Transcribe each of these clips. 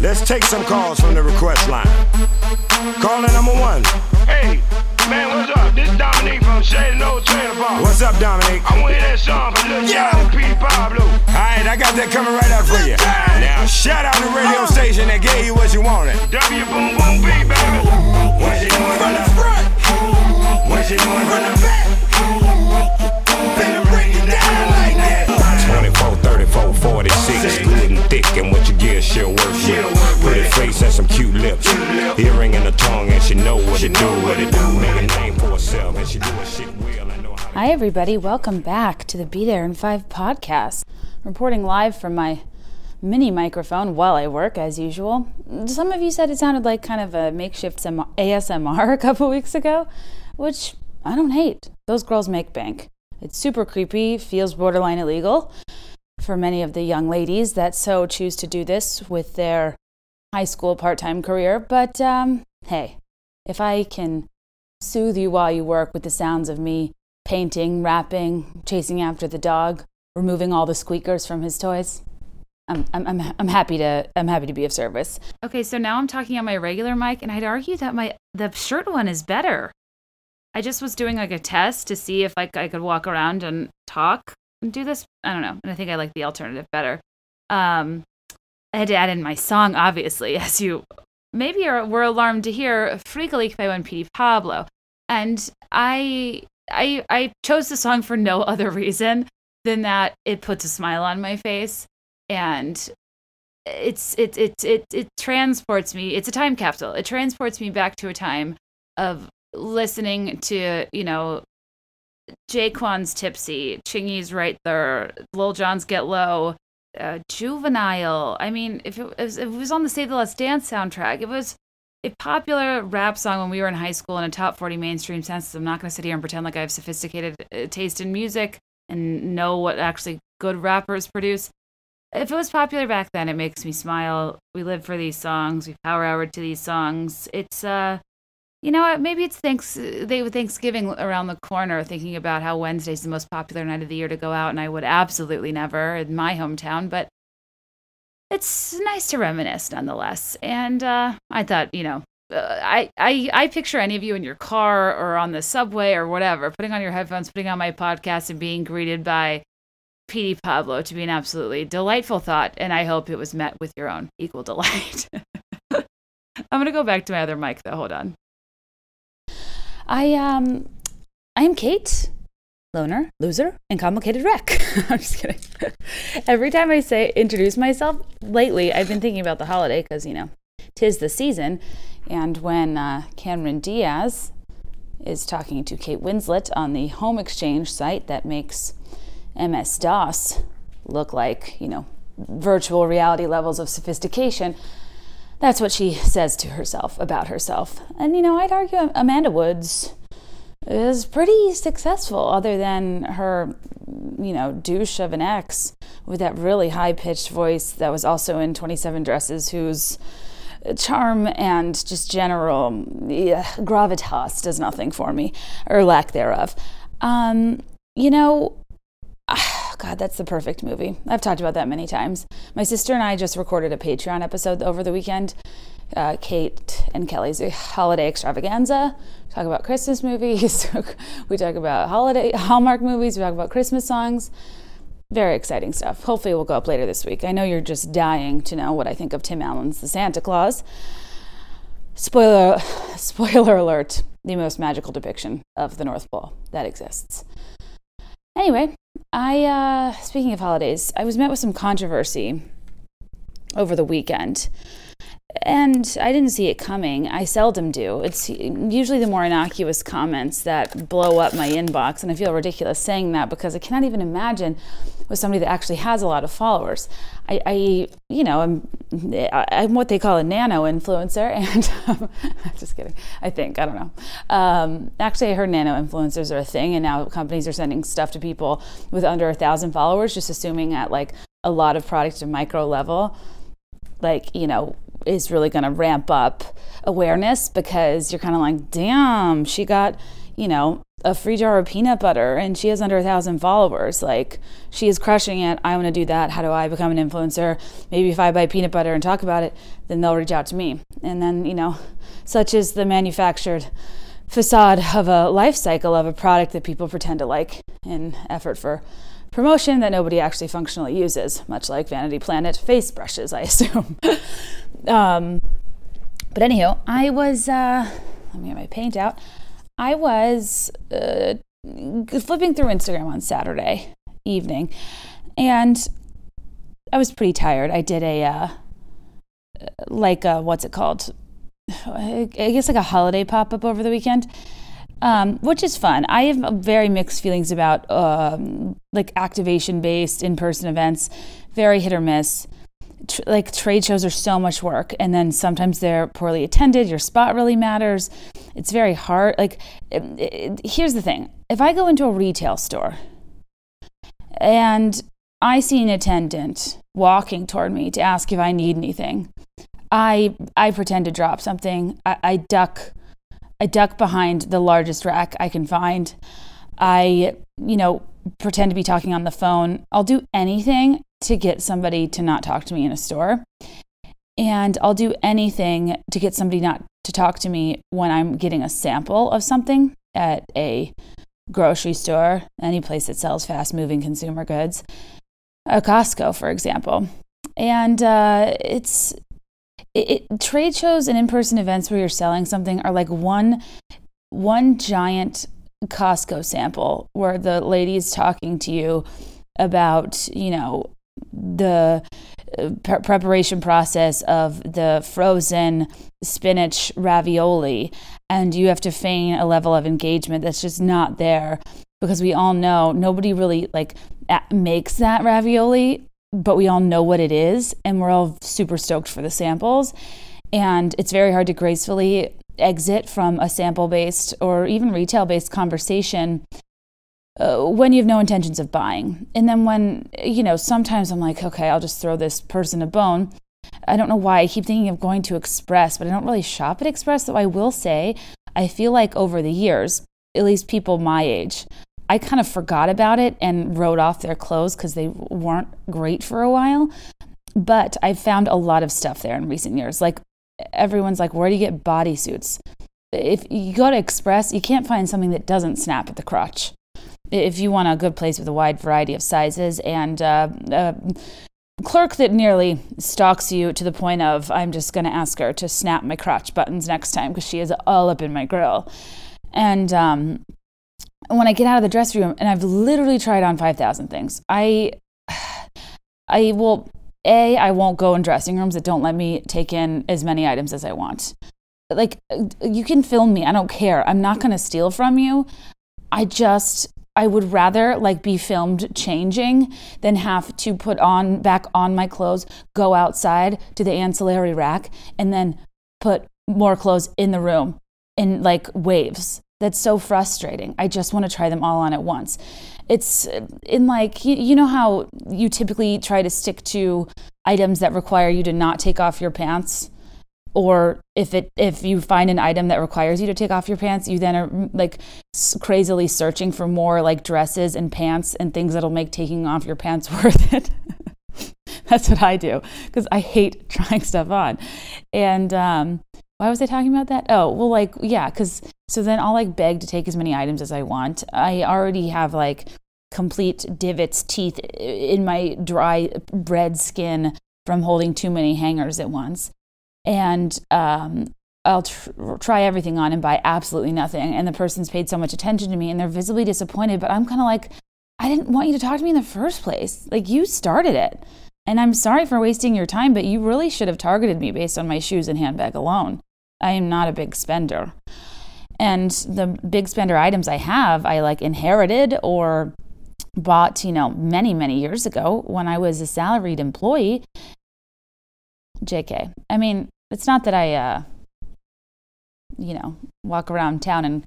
Let's take some calls from the request line. Caller number one. Hey, man, what's up? This is Dominique from Shady Old Trailer Park. What's up, Dominique? I want to hear that song from Lil Yeah. Jon and Petey Pablo. Alright, I got that coming right up for you. Now, shout out the radio station that gave you what you wanted. W Boom Boom B, baby. What you doing from the front? What you doing from the back? Better break it down like that. 24, 34, 46, good and thick, and what you give she'll work with. Pretty face and some cute lips, earring and a tongue, and she know what to do, what it do. Make a name for herself, and she do her shit well. I know. Hi, everybody. Welcome back to the Be There in Five podcast. Reporting live from my mini microphone while I work, as usual. Some of you said it sounded like kind of a makeshift some ASMR a couple weeks ago, which I don't hate. Those girls make bank. It's super creepy, feels borderline illegal for many of the young ladies that so choose to do this with their high school part time career. But um, hey, if I can soothe you while you work with the sounds of me painting, rapping, chasing after the dog, removing all the squeakers from his toys. I'm, I'm, I'm, I'm happy to I'm happy to be of service. Okay, so now I'm talking on my regular mic, and I'd argue that my the shirt one is better. I just was doing like a test to see if like I could walk around and talk do this. I don't know, and I think I like the alternative better. Um, I had to add in my song, obviously, as you maybe are, were alarmed to hear, "Freek-a-Leek" by One Petey Pablo, and I I I chose the song for no other reason than that it puts a smile on my face and it's it it it it transports me it's a time capsule it transports me back to a time of listening to you know J-Kwon's tipsy Chingy's right there Lil Jon's get low uh, juvenile i mean if it, was, if it was on the save the last dance soundtrack it was a popular rap song when we were in high school in a top 40 mainstream sense. I'm not going to sit here and pretend like I have sophisticated uh, taste in music and know what actually good rappers produce. If it was popular back then, it makes me smile. We live for these songs. We power hour to these songs. It's uh, you know what? Maybe it's thanks they Thanksgiving around the corner, thinking about how Wednesday's the most popular night of the year to go out, and I would absolutely never in my hometown, but it's nice to reminisce nonetheless. And uh, I thought, you know, uh, I, I I picture any of you in your car or on the subway or whatever, putting on your headphones, putting on my podcast, and being greeted by Petey Pablo to be an absolutely delightful thought. And I hope it was met with your own equal delight. I'm gonna go back to my other mic though. Hold on. I um I am Kate loner, loser, and complicated wreck. I'm just kidding. Every time I say introduce myself lately, I've been thinking about the holiday because you know, tis the season, and when uh, Cameron Diaz is talking to Kate Winslet on the home exchange site that makes MS DOS look like you know virtual reality levels of sophistication. That's what she says to herself about herself. And you know, I'd argue Amanda Woods is pretty successful other than her you know douche of an ex with that really high pitched voice that was also in 27 dresses whose charm and just general yeah, gravitas does nothing for me or lack thereof um, you know God, that's the perfect movie. I've talked about that many times. My sister and I just recorded a Patreon episode over the weekend. Uh, Kate and Kelly's holiday extravaganza. We talk about Christmas movies. we talk about holiday Hallmark movies. We talk about Christmas songs. Very exciting stuff. Hopefully, we'll go up later this week. I know you're just dying to know what I think of Tim Allen's The Santa Claus. Spoiler, spoiler alert: the most magical depiction of the North Pole that exists. Anyway, I uh, speaking of holidays, I was met with some controversy over the weekend. And I didn't see it coming. I seldom do. It's usually the more innocuous comments that blow up my inbox. And I feel ridiculous saying that because I cannot even imagine with somebody that actually has a lot of followers. I, I you know, I'm, I'm what they call a nano influencer. And um, just kidding. I think, I don't know. Um, actually, I heard nano influencers are a thing. And now companies are sending stuff to people with under a thousand followers, just assuming at like a lot of product to micro level like you know is really going to ramp up awareness because you're kind of like damn she got you know, a free jar of peanut butter and she has under a thousand followers. Like she is crushing it. I want to do that. How do I become an influencer? Maybe if I buy peanut butter and talk about it, then they'll reach out to me. And then, you know, such is the manufactured facade of a life cycle of a product that people pretend to like in effort for promotion that nobody actually functionally uses, much like Vanity Planet face brushes, I assume. um, but anyhow, I was, uh, let me get my paint out. I was uh, flipping through Instagram on Saturday evening, and I was pretty tired. I did a, uh, like, a, what's it called? I guess like a holiday pop up over the weekend. Um, which is fun. I have very mixed feelings about um, like activation based in person events, very hit or miss tr- like trade shows are so much work and then sometimes they're poorly attended your spot really matters. It's very hard like it, it, here's the thing. If i go into a retail store and i see an attendant walking toward me to ask if i need anything i i pretend to drop something. I, I duck i duck behind the largest rack i can find. I you know pretend to be talking on the phone. I'll do anything to get somebody to not talk to me in a store. And I'll do anything to get somebody not to talk to me when I'm getting a sample of something at a grocery store, any place that sells fast moving consumer goods, a Costco, for example. And uh, it's it, it, trade shows and in-person events where you're selling something are like one one giant Costco sample where the lady's talking to you about, you know, the uh, pre- preparation process of the frozen spinach ravioli and you have to feign a level of engagement that's just not there because we all know nobody really like makes that ravioli but we all know what it is and we're all super stoked for the samples. And it's very hard to gracefully exit from a sample based or even retail based conversation uh, when you have no intentions of buying. And then when, you know, sometimes I'm like, okay, I'll just throw this person a bone. I don't know why I keep thinking of going to Express, but I don't really shop at Express. So I will say, I feel like over the years, at least people my age, I kind of forgot about it and wrote off their clothes because they weren't great for a while. But I've found a lot of stuff there in recent years. Like everyone's like, where do you get bodysuits? If you go to Express, you can't find something that doesn't snap at the crotch if you want a good place with a wide variety of sizes and uh, a clerk that nearly stalks you to the point of I'm just going to ask her to snap my crotch buttons next time because she is all up in my grill. And um, when I get out of the dressing room, and I've literally tried on 5,000 things, I, I will, A, I won't go in dressing rooms that don't let me take in as many items as I want. Like, you can film me, I don't care. I'm not going to steal from you. I just I would rather like be filmed changing than have to put on back on my clothes, go outside to the ancillary rack, and then put more clothes in the room in like waves. That's so frustrating. I just want to try them all on at once. It's in like, you, know how you typically try to stick to items that require you to not take off your pants? Or if it if you find an item that requires you to take off your pants you then are mm, like crazily searching for more like dresses and pants and things that'll make taking off your pants worth it. That's what i do because i hate trying stuff on. And um why was i talking about that? Oh well like yeah because so then i'll like beg to take as many items as i want. I already have like complete divots teeth in my dry red skin from holding too many hangers at once and um, I'll tr- try everything on and buy absolutely nothing. And the person's paid so much attention to me and they're visibly disappointed, but I'm kind of like, I didn't want you to talk to me in the first place. Like, you started it. And I'm sorry for wasting your time, but you really should have targeted me based on my shoes and handbag alone. I am not a big spender. And the big spender items I have, I like inherited or bought, you know, many, many years ago when I was a salaried employee. JK. I mean, it's not that I, uh, you know, walk around town in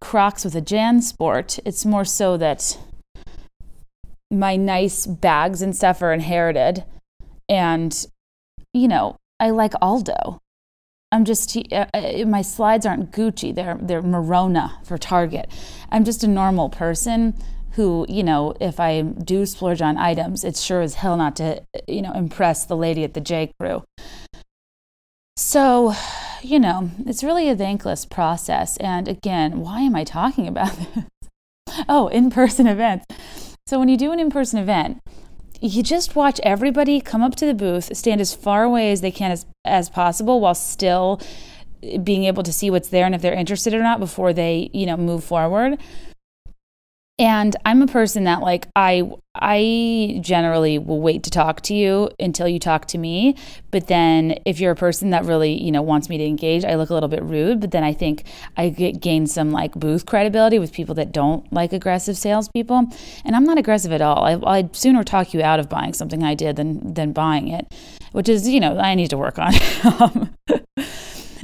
Crocs with a JanSport. It's more so that my nice bags and stuff are inherited. And, you know, I like Aldo. I'm just uh, uh, my slides aren't Gucci. They're they're Merona for Target. I'm just a normal person who, you know, if I do splurge on items, it's sure as hell not to, you know, impress the lady at the J Crew. So, you know, it's really a thankless process. And again, why am I talking about this? oh, in person events. So, when you do an in person event, you just watch everybody come up to the booth, stand as far away as they can as, as possible while still being able to see what's there and if they're interested or not before they, you know, move forward and i'm a person that like i i generally will wait to talk to you until you talk to me. But then if you're a person that really you know wants me to engage i look a little bit rude. But then i think i get gain some like booth credibility with people that don't like aggressive salespeople. And i'm not aggressive at all. I, i'd sooner talk you out of buying something i did than than buying it which is you know i need to work on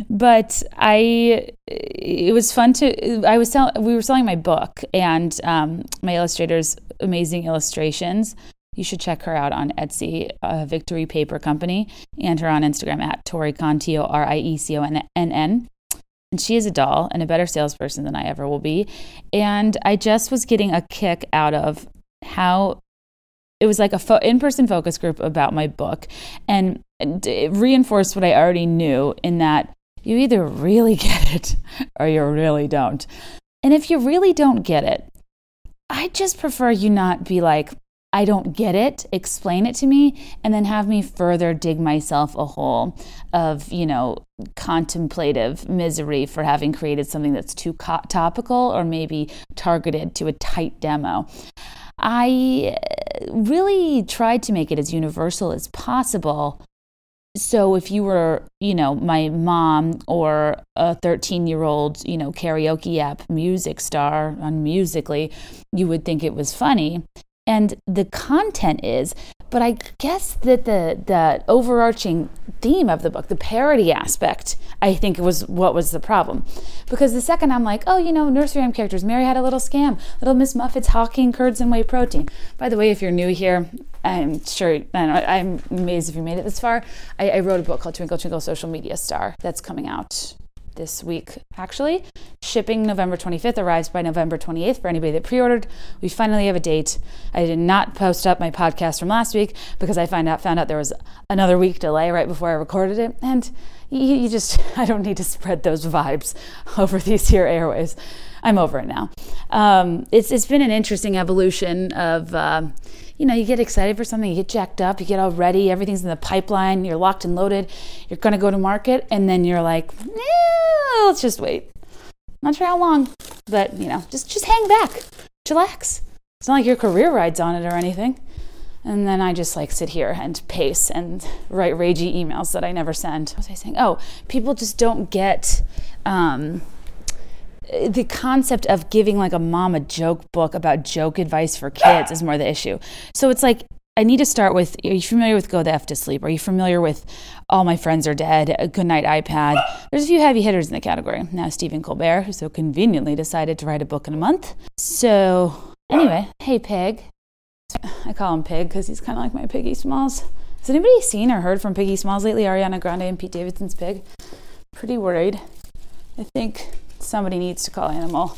but I it was fun to I was sell, we were selling my book and um, my illustrator's amazing illustrations. You should check her out on Etsy, uh, Victory Paper Company, and her on Instagram at Torie Conn, T O R I E C O N N. And she is a doll and a better salesperson than I ever will be. And I just was getting a kick out of how it was like a fo- in-person focus group about my book and it reinforced what i already knew in that you either really get it or you really don't. And if you really don't get it, I just prefer you not be like, I don't get it, explain it to me, and then have me further dig myself a hole of, you know, contemplative misery for having created something that's too co- topical or maybe targeted to a tight demo. I uh, really tried to make it as universal as possible so if you were, you know, my mom or a 13 year old, you know, karaoke app music star on Musical.ly, you would think it was funny. And the content is but I guess that the the overarching theme of the book, the parody aspect, I think was what was the problem. Because the second I'm like, oh, you know, nursery rhyme characters, Mary had a little scam, little Miss Muffet's hawking curds and whey protein. By the way, if you're new here, I'm sure I am amazed if you made it this far. I, I wrote a book called Twinkle Twinkle Social Media Star that's coming out this week, actually. Shipping November 25th arrives by November 28th for anybody that pre ordered. We finally have a date. I did not post up my podcast from last week because I find out, found out there was another week delay right before I recorded it. And you, you just, I don't need to spread those vibes over these here airways. I'm over it now. Um, it's, it's been an interesting evolution of. Uh, you know, you get excited for something, you get jacked up, you get all ready, everything's in the pipeline, you're locked and loaded, you're going to go to market, and then you're like, eh, let's just wait. Not sure how long, but you know, just just hang back, chillax. It's not like your career rides on it or anything. And then I just like sit here and pace and write ragey emails that I never send. What was I saying? Oh, people just don't get um, the concept of giving like a mom a joke book about joke advice for kids is more the issue. So it's like I need to start with Are you familiar with Go the F to Sleep? Are you familiar with All My Friends Are Dead? Good Night iPad? There's a few heavy hitters in the category. Now, Stephen Colbert, who so conveniently decided to write a book in a month. So, anyway, hey, Pig. I call him Pig because he's kind of like my Piggy Smalls. Has anybody seen or heard from Piggy Smalls lately? Ariana Grande and Pete Davidson's Pig? Pretty worried. I think somebody needs to call animal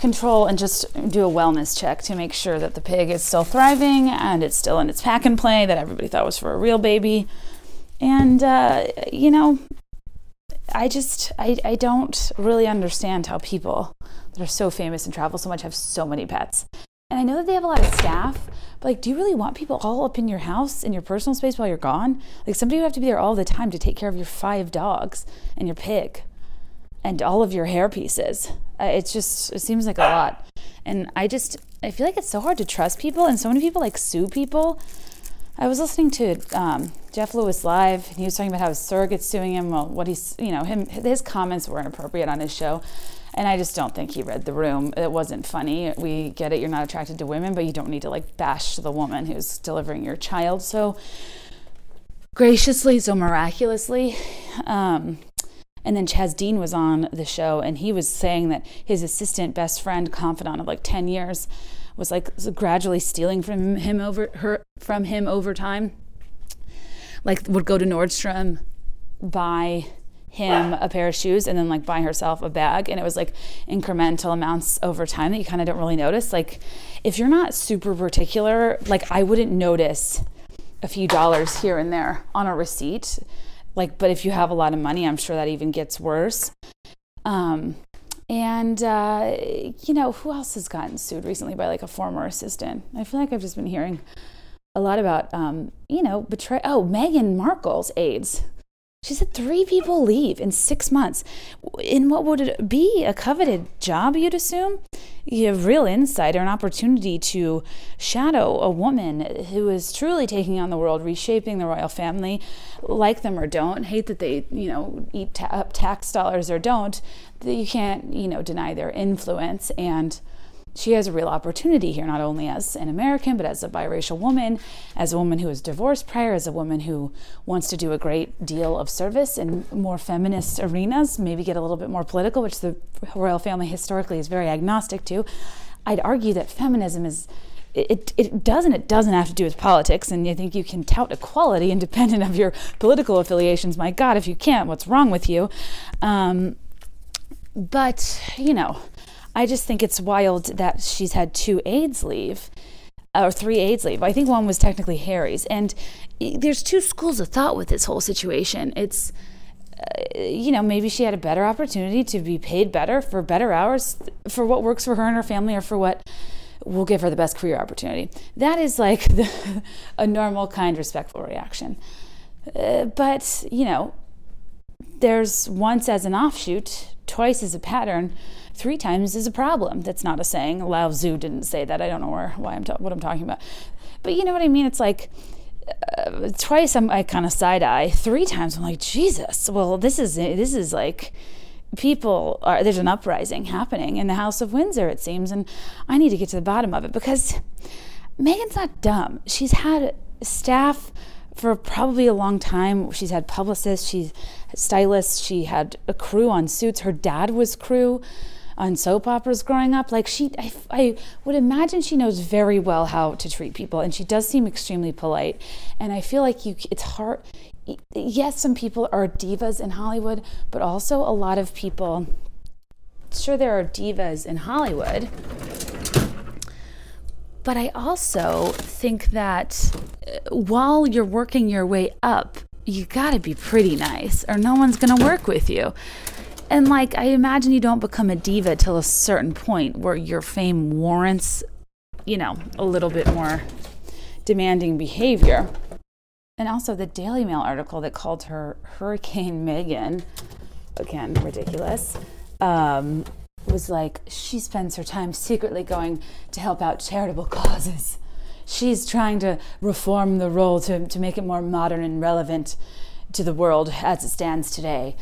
control and just do a wellness check to make sure that the pig is still thriving and it's still in its pack and play that everybody thought was for a real baby. And, uh, you know, I just, I, I don't really understand how people that are so famous and travel so much have so many pets. And I know that they have a lot of staff, but like, do you really want people all up in your house, in your personal space while you're gone? Like, somebody would have to be there all the time to take care of your five dogs and your pig and all of your hair pieces. Uh, it's just it seems like a lot, and I just I feel like it's so hard to trust people, and so many people like sue people. I was listening to um, Jeff Lewis live, and he was talking about how his surrogate's suing him. Well, what he's you know him his comments were inappropriate on his show. And I just don't think he read the room. It wasn't funny. We get it. You're not attracted to women, but you don't need to like bash the woman who's delivering your child so graciously, so miraculously. Um, and then Chaz Dean was on the show, and he was saying that his assistant, best friend, confidant of like 10 years, was like gradually stealing from him over her from him over time. Like would go to Nordstrom, buy him a pair of shoes and then like buy herself a bag and it was like incremental amounts over time that you kind of don't really notice like if you're not super particular like i wouldn't notice a few dollars here and there on a receipt like but if you have a lot of money i'm sure that even gets worse. Um and uh, you know who else has gotten sued recently by like a former assistant? I feel like i've just been hearing a lot about um, you know betray oh meghan markle's aides she said three people leave in six months. In what would it be? A coveted job, you'd assume? You have real insight or an opportunity to shadow a woman who is truly taking on the world, reshaping the royal family, like them or don't, hate that they, you know, eat ta- tax dollars or don't, you can't, you know, deny their influence and she has a real opportunity here, not only as an American, but as a biracial woman, as a woman who was divorced prior, as a woman who wants to do a great deal of service in more feminist arenas, maybe get a little bit more political, which the royal family historically is very agnostic to. I'd argue that feminism is it, it doesn't it doesn't have to do with politics and I think you can tout equality independent of your political affiliations my god if you can't what's wrong with you um, but you know I just think it's wild that she's had two aides leave or three aides leave. I think one was technically Harry's. And there's two schools of thought with this whole situation. It's, uh, you know, maybe she had a better opportunity to be paid better for better hours for what works for her and her family or for what will give her the best career opportunity. That is like the, a normal, kind, respectful reaction. Uh, but, you know, there's once as an offshoot, twice as a pattern three times is a problem. That's not a saying. Lao Tzu didn't say that. I don't know where, why I'm ta- what I'm talking about. But you know what I mean? It's like uh, twice I'm, I kind of side eye. Three times I'm like, Jesus. Well, this is this is like people are. There's an uprising happening in the House of Windsor. It seems, and I need to get to the bottom of it because Meghan's not dumb. She's had staff for probably a long time. She's had publicists, she's stylists, she had a crew on suits. Her dad was crew on soap operas growing up. Like she, I, I would imagine she knows very well how to treat people, and she does seem extremely polite. And I feel like you, it's hard. Yes, some people are divas in Hollywood, but also a lot of people. Sure, there are divas in Hollywood, but I also think that uh, while you're working your way up, you gotta be pretty nice, or no one's gonna work with you. And like, I imagine you don't become a diva till a certain point where your fame warrants, you know, a little bit more demanding behavior. And also, the Daily Mail article that called her Hurricane Meghan, again, ridiculous, um, was like, she spends her time secretly going to help out charitable causes. She's trying to reform the role to, to make it more modern and relevant to the world as it stands today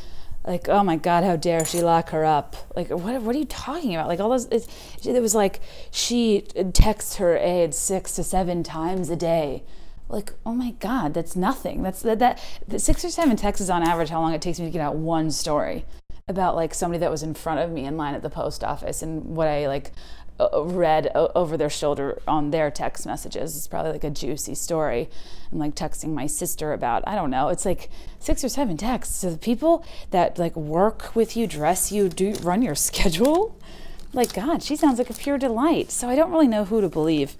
like oh my god how dare she lock her up? Like what, what are you talking about? Like all those it, it was like she texts her aides six to seven times a day. Like oh my god that's nothing. That's that, that six or seven texts is on average how long it takes me to get out one story about like somebody that was in front of me in line at the post office and what i like Uh, uh, read over their shoulder on their text messages. It's probably like a juicy story. I'm like texting my sister about, I don't know, it's like six or seven texts. So the people that like work with you, dress you, do run your schedule, like God, she sounds like a pure delight. So I don't really know who to believe.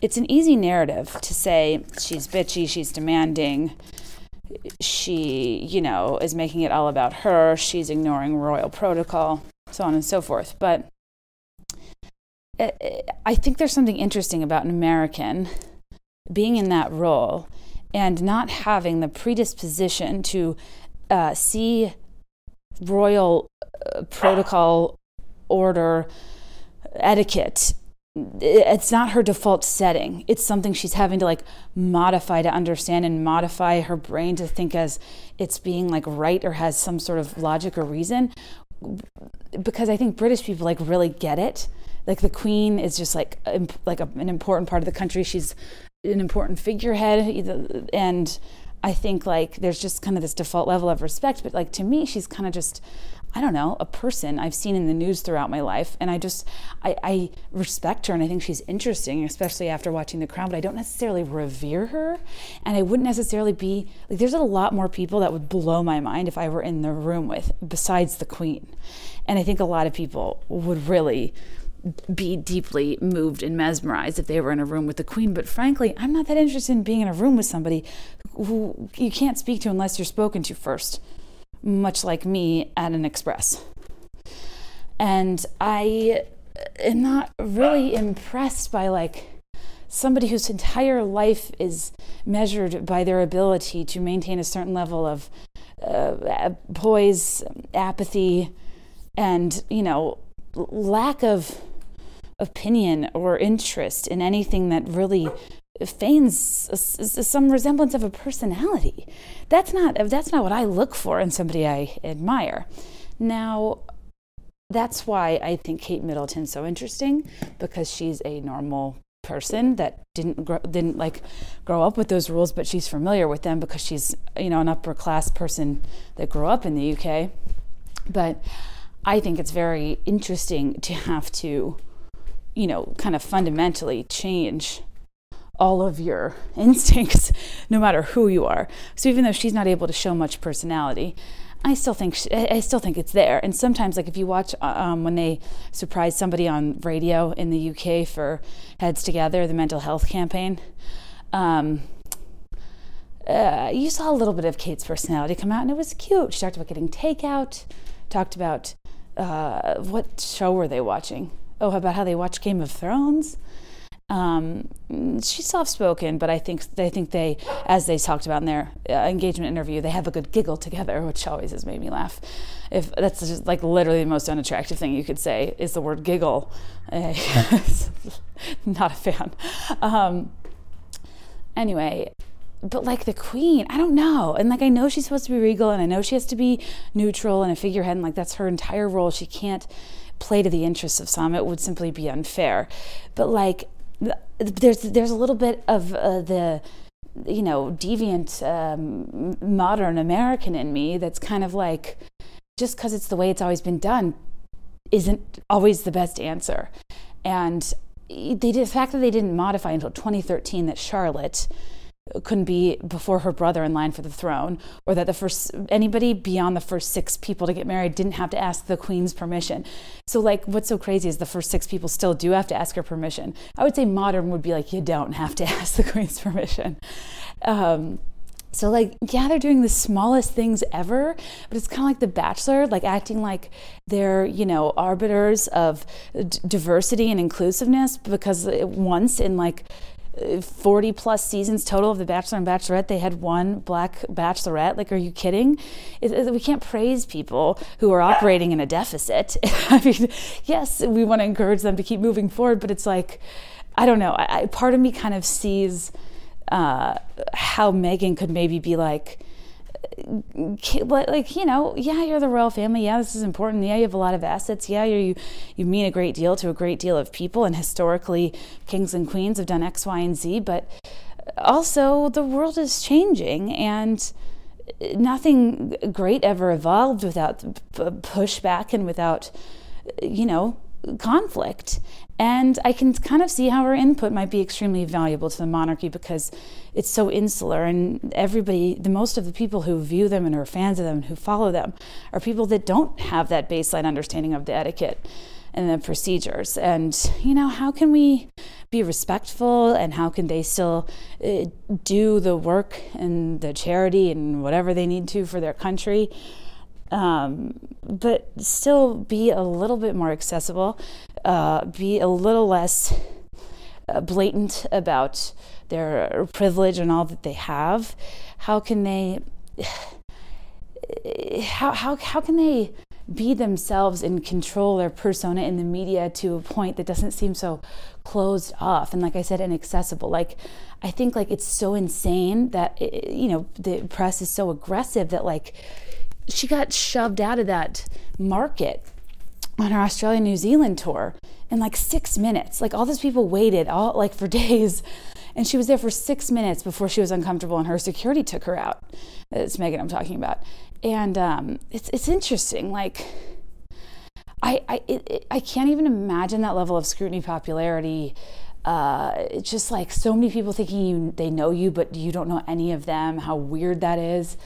It's an easy narrative to say she's bitchy, she's demanding, she, you know, is making it all about her, she's ignoring royal protocol, so on and so forth. But I think there's something interesting about an American being in that role and not having the predisposition to uh, see royal uh, protocol order etiquette. It's not her default setting. It's something she's having to like modify to understand and modify her brain to think as it's being like right or has some sort of logic or reason. Because i think british people like really get it like the queen is just like like a, an important part of the country. She's an important figurehead, and I think like there's just kind of this default level of respect, but like to me, she's kind of just, I don't know, a person I've seen in the news throughout my life. And I just, I, I respect her and I think she's interesting, especially after watching The Crown, but I don't necessarily revere her. And I wouldn't necessarily be, like, there's a lot more people that would blow my mind if I were in the room with, besides the Queen. And I think a lot of people would really be deeply moved and mesmerized if they were in a room with the queen. But frankly, I'm not that interested in being in a room with somebody who you can't speak to unless you're spoken to first, much like me at an express. And I am not really impressed by like somebody whose entire life is measured by their ability to maintain a certain level of uh, poise, apathy, and, you know, lack of opinion or interest in anything that really feigns some resemblance of a personality. That's not that's not what I look for in somebody I admire. Now, that's why I think Kate Middleton's so interesting because she's a normal person that didn't grow, didn't like grow up with those rules, but she's familiar with them because she's you know an upper class person that grew up in the UK. But I think it's very interesting to have to you know, kind of fundamentally change all of your instincts, no matter who you are. So even though she's not able to show much personality, I still think she, I still think it's there. And sometimes, like if you watch uh, um, when they surprise somebody on radio in the UK for Heads Together, the mental health campaign, um, uh, you saw a little bit of Kate's personality come out, and it was cute. She talked about getting takeout, talked about uh, what show were they watching? Oh, about how they watch Game of Thrones. Um, she's soft spoken, but I think they think they, as they talked about in their uh, engagement interview, they have a good giggle together, which always has made me laugh. If that's just like literally the most unattractive thing you could say is the word giggle, not a fan. Um, anyway, but like the queen, I don't know. And like I know she's supposed to be regal, and I know she has to be neutral and a figurehead, and like that's her entire role. She can't play to the interests of some. It would simply be unfair. But like, there's there's a little bit of uh, the you know deviant um, modern American in me that's kind of like just because it's the way it's always been done isn't always the best answer. And they the fact that they didn't modify until 2013 that Charlotte couldn't be before her brother in line for the throne, or that the first anybody beyond the first six people to get married didn't have to ask the queen's permission. So, like, what's so crazy is the first six people still do have to ask her permission. I would say modern would be like you don't have to ask the queen's permission. Um, so, like, yeah, they're doing the smallest things ever, but it's kind of like The Bachelor, like acting like they're, you know, arbiters of d- diversity and inclusiveness because once in like 40 plus seasons total of The Bachelor and Bachelorette, they had one black bachelorette. Like, are you kidding? It, it, we can't praise people who are operating in a deficit. I mean, yes, we want to encourage them to keep moving forward, but it's like, I don't know. I, part of me kind of sees uh, how Meghan could maybe be like, like you know yeah you're the royal family. Yeah this is important. Yeah you have a lot of assets. Yeah you you mean a great deal to a great deal of people. And historically kings and queens have done x y and z. But also the world is changing. And nothing great ever evolved without pushback and without you know conflict and I can kind of see how her input might be extremely valuable to the monarchy because it's so insular, and everybody, the most of the people who view them and are fans of them and who follow them are people that don't have that baseline understanding of the etiquette and the procedures. And, you know, how can we be respectful and how can they still uh, do the work and the charity and whatever they need to for their country? Um, but still be a little bit more accessible uh, be a little less uh, blatant about their privilege and all that they have? How can they? How, how, how can they be themselves and control their persona in the media to a point that doesn't seem so closed off and like i said inaccessible like i think like it's so insane that it, you know the press is so aggressive that like she got shoved out of that market on her Australia New Zealand tour in like six minutes. Like all those people waited all like for days And she was there for six minutes before she was uncomfortable and her security took her out. It's Meghan I'm talking about. And um, it's, it's interesting. Like, I, I, it, it, I can't even imagine that level of scrutiny popularity. Uh, it's just like so many people thinking you they know you, but you don't know any of them. How weird that is.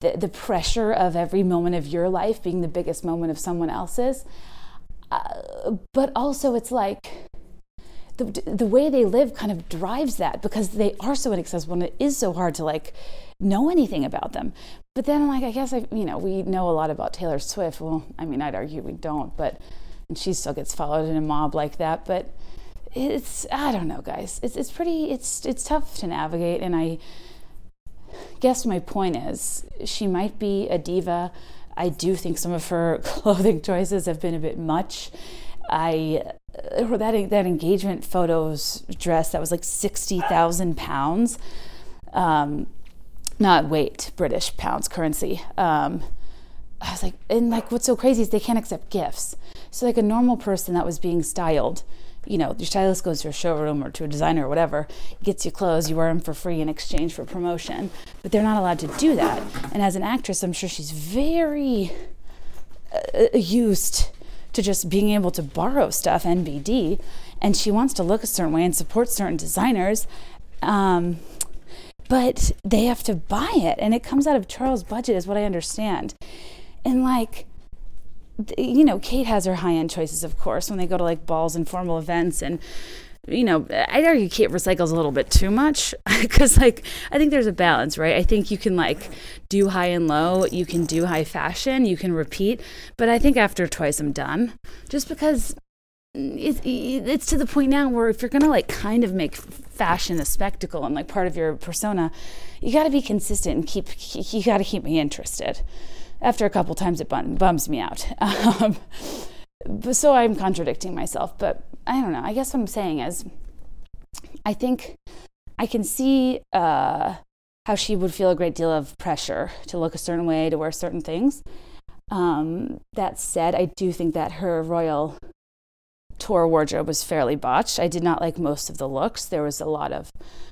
The, the pressure of every moment of your life being the biggest moment of someone else's. Uh, but also, it's like the, the way they live kind of drives that because they are so inaccessible and it is so hard to like know anything about them. But then, like, I guess I, you know, we know a lot about Taylor Swift. Well, I mean, I'd argue we don't, but and she still gets followed in a mob like that. But it's, I don't know, guys. It's it's pretty, it's it's tough to navigate. And I guess my point is, she might be a diva. I do think some of her clothing choices have been a bit much. I uh, that that engagement photos dress that was like sixty thousand pounds, um, not weight, British pounds currency. Um, I was like, and like, what's so crazy is they can't accept gifts. So like a normal person that was being styled, you know, your stylist goes to a showroom or to a designer or whatever, gets you clothes, you wear them for free in exchange for promotion. But they're not allowed to do that. And as an actress, I'm sure she's very uh, used to just being able to borrow stuff, NBD, and she wants to look a certain way and support certain designers. Um, but they have to buy it, and it comes out of Charles' budget, is what I understand. And like, you know, Kate has her high end choices, of course, when they go to like balls and formal events and you know, I'd argue Kate recycles a little bit too much because, like, I think there's a balance, right? I think you can, like, do high and low, you can do high fashion, you can repeat, but I think after twice I'm done just because it's, it's to the point now where if you're gonna, like, kind of make fashion a spectacle and, like, part of your persona, you gotta be consistent and keep, you gotta keep me interested. After a couple times, it bums me out. Um, so I'm contradicting myself, but I don't know. I guess what I'm saying is, I think I can see uh, how she would feel a great deal of pressure to look a certain way, to wear certain things. Um, that said, I do think that her royal tour wardrobe was fairly botched. I did not like most of the looks. There was a lot of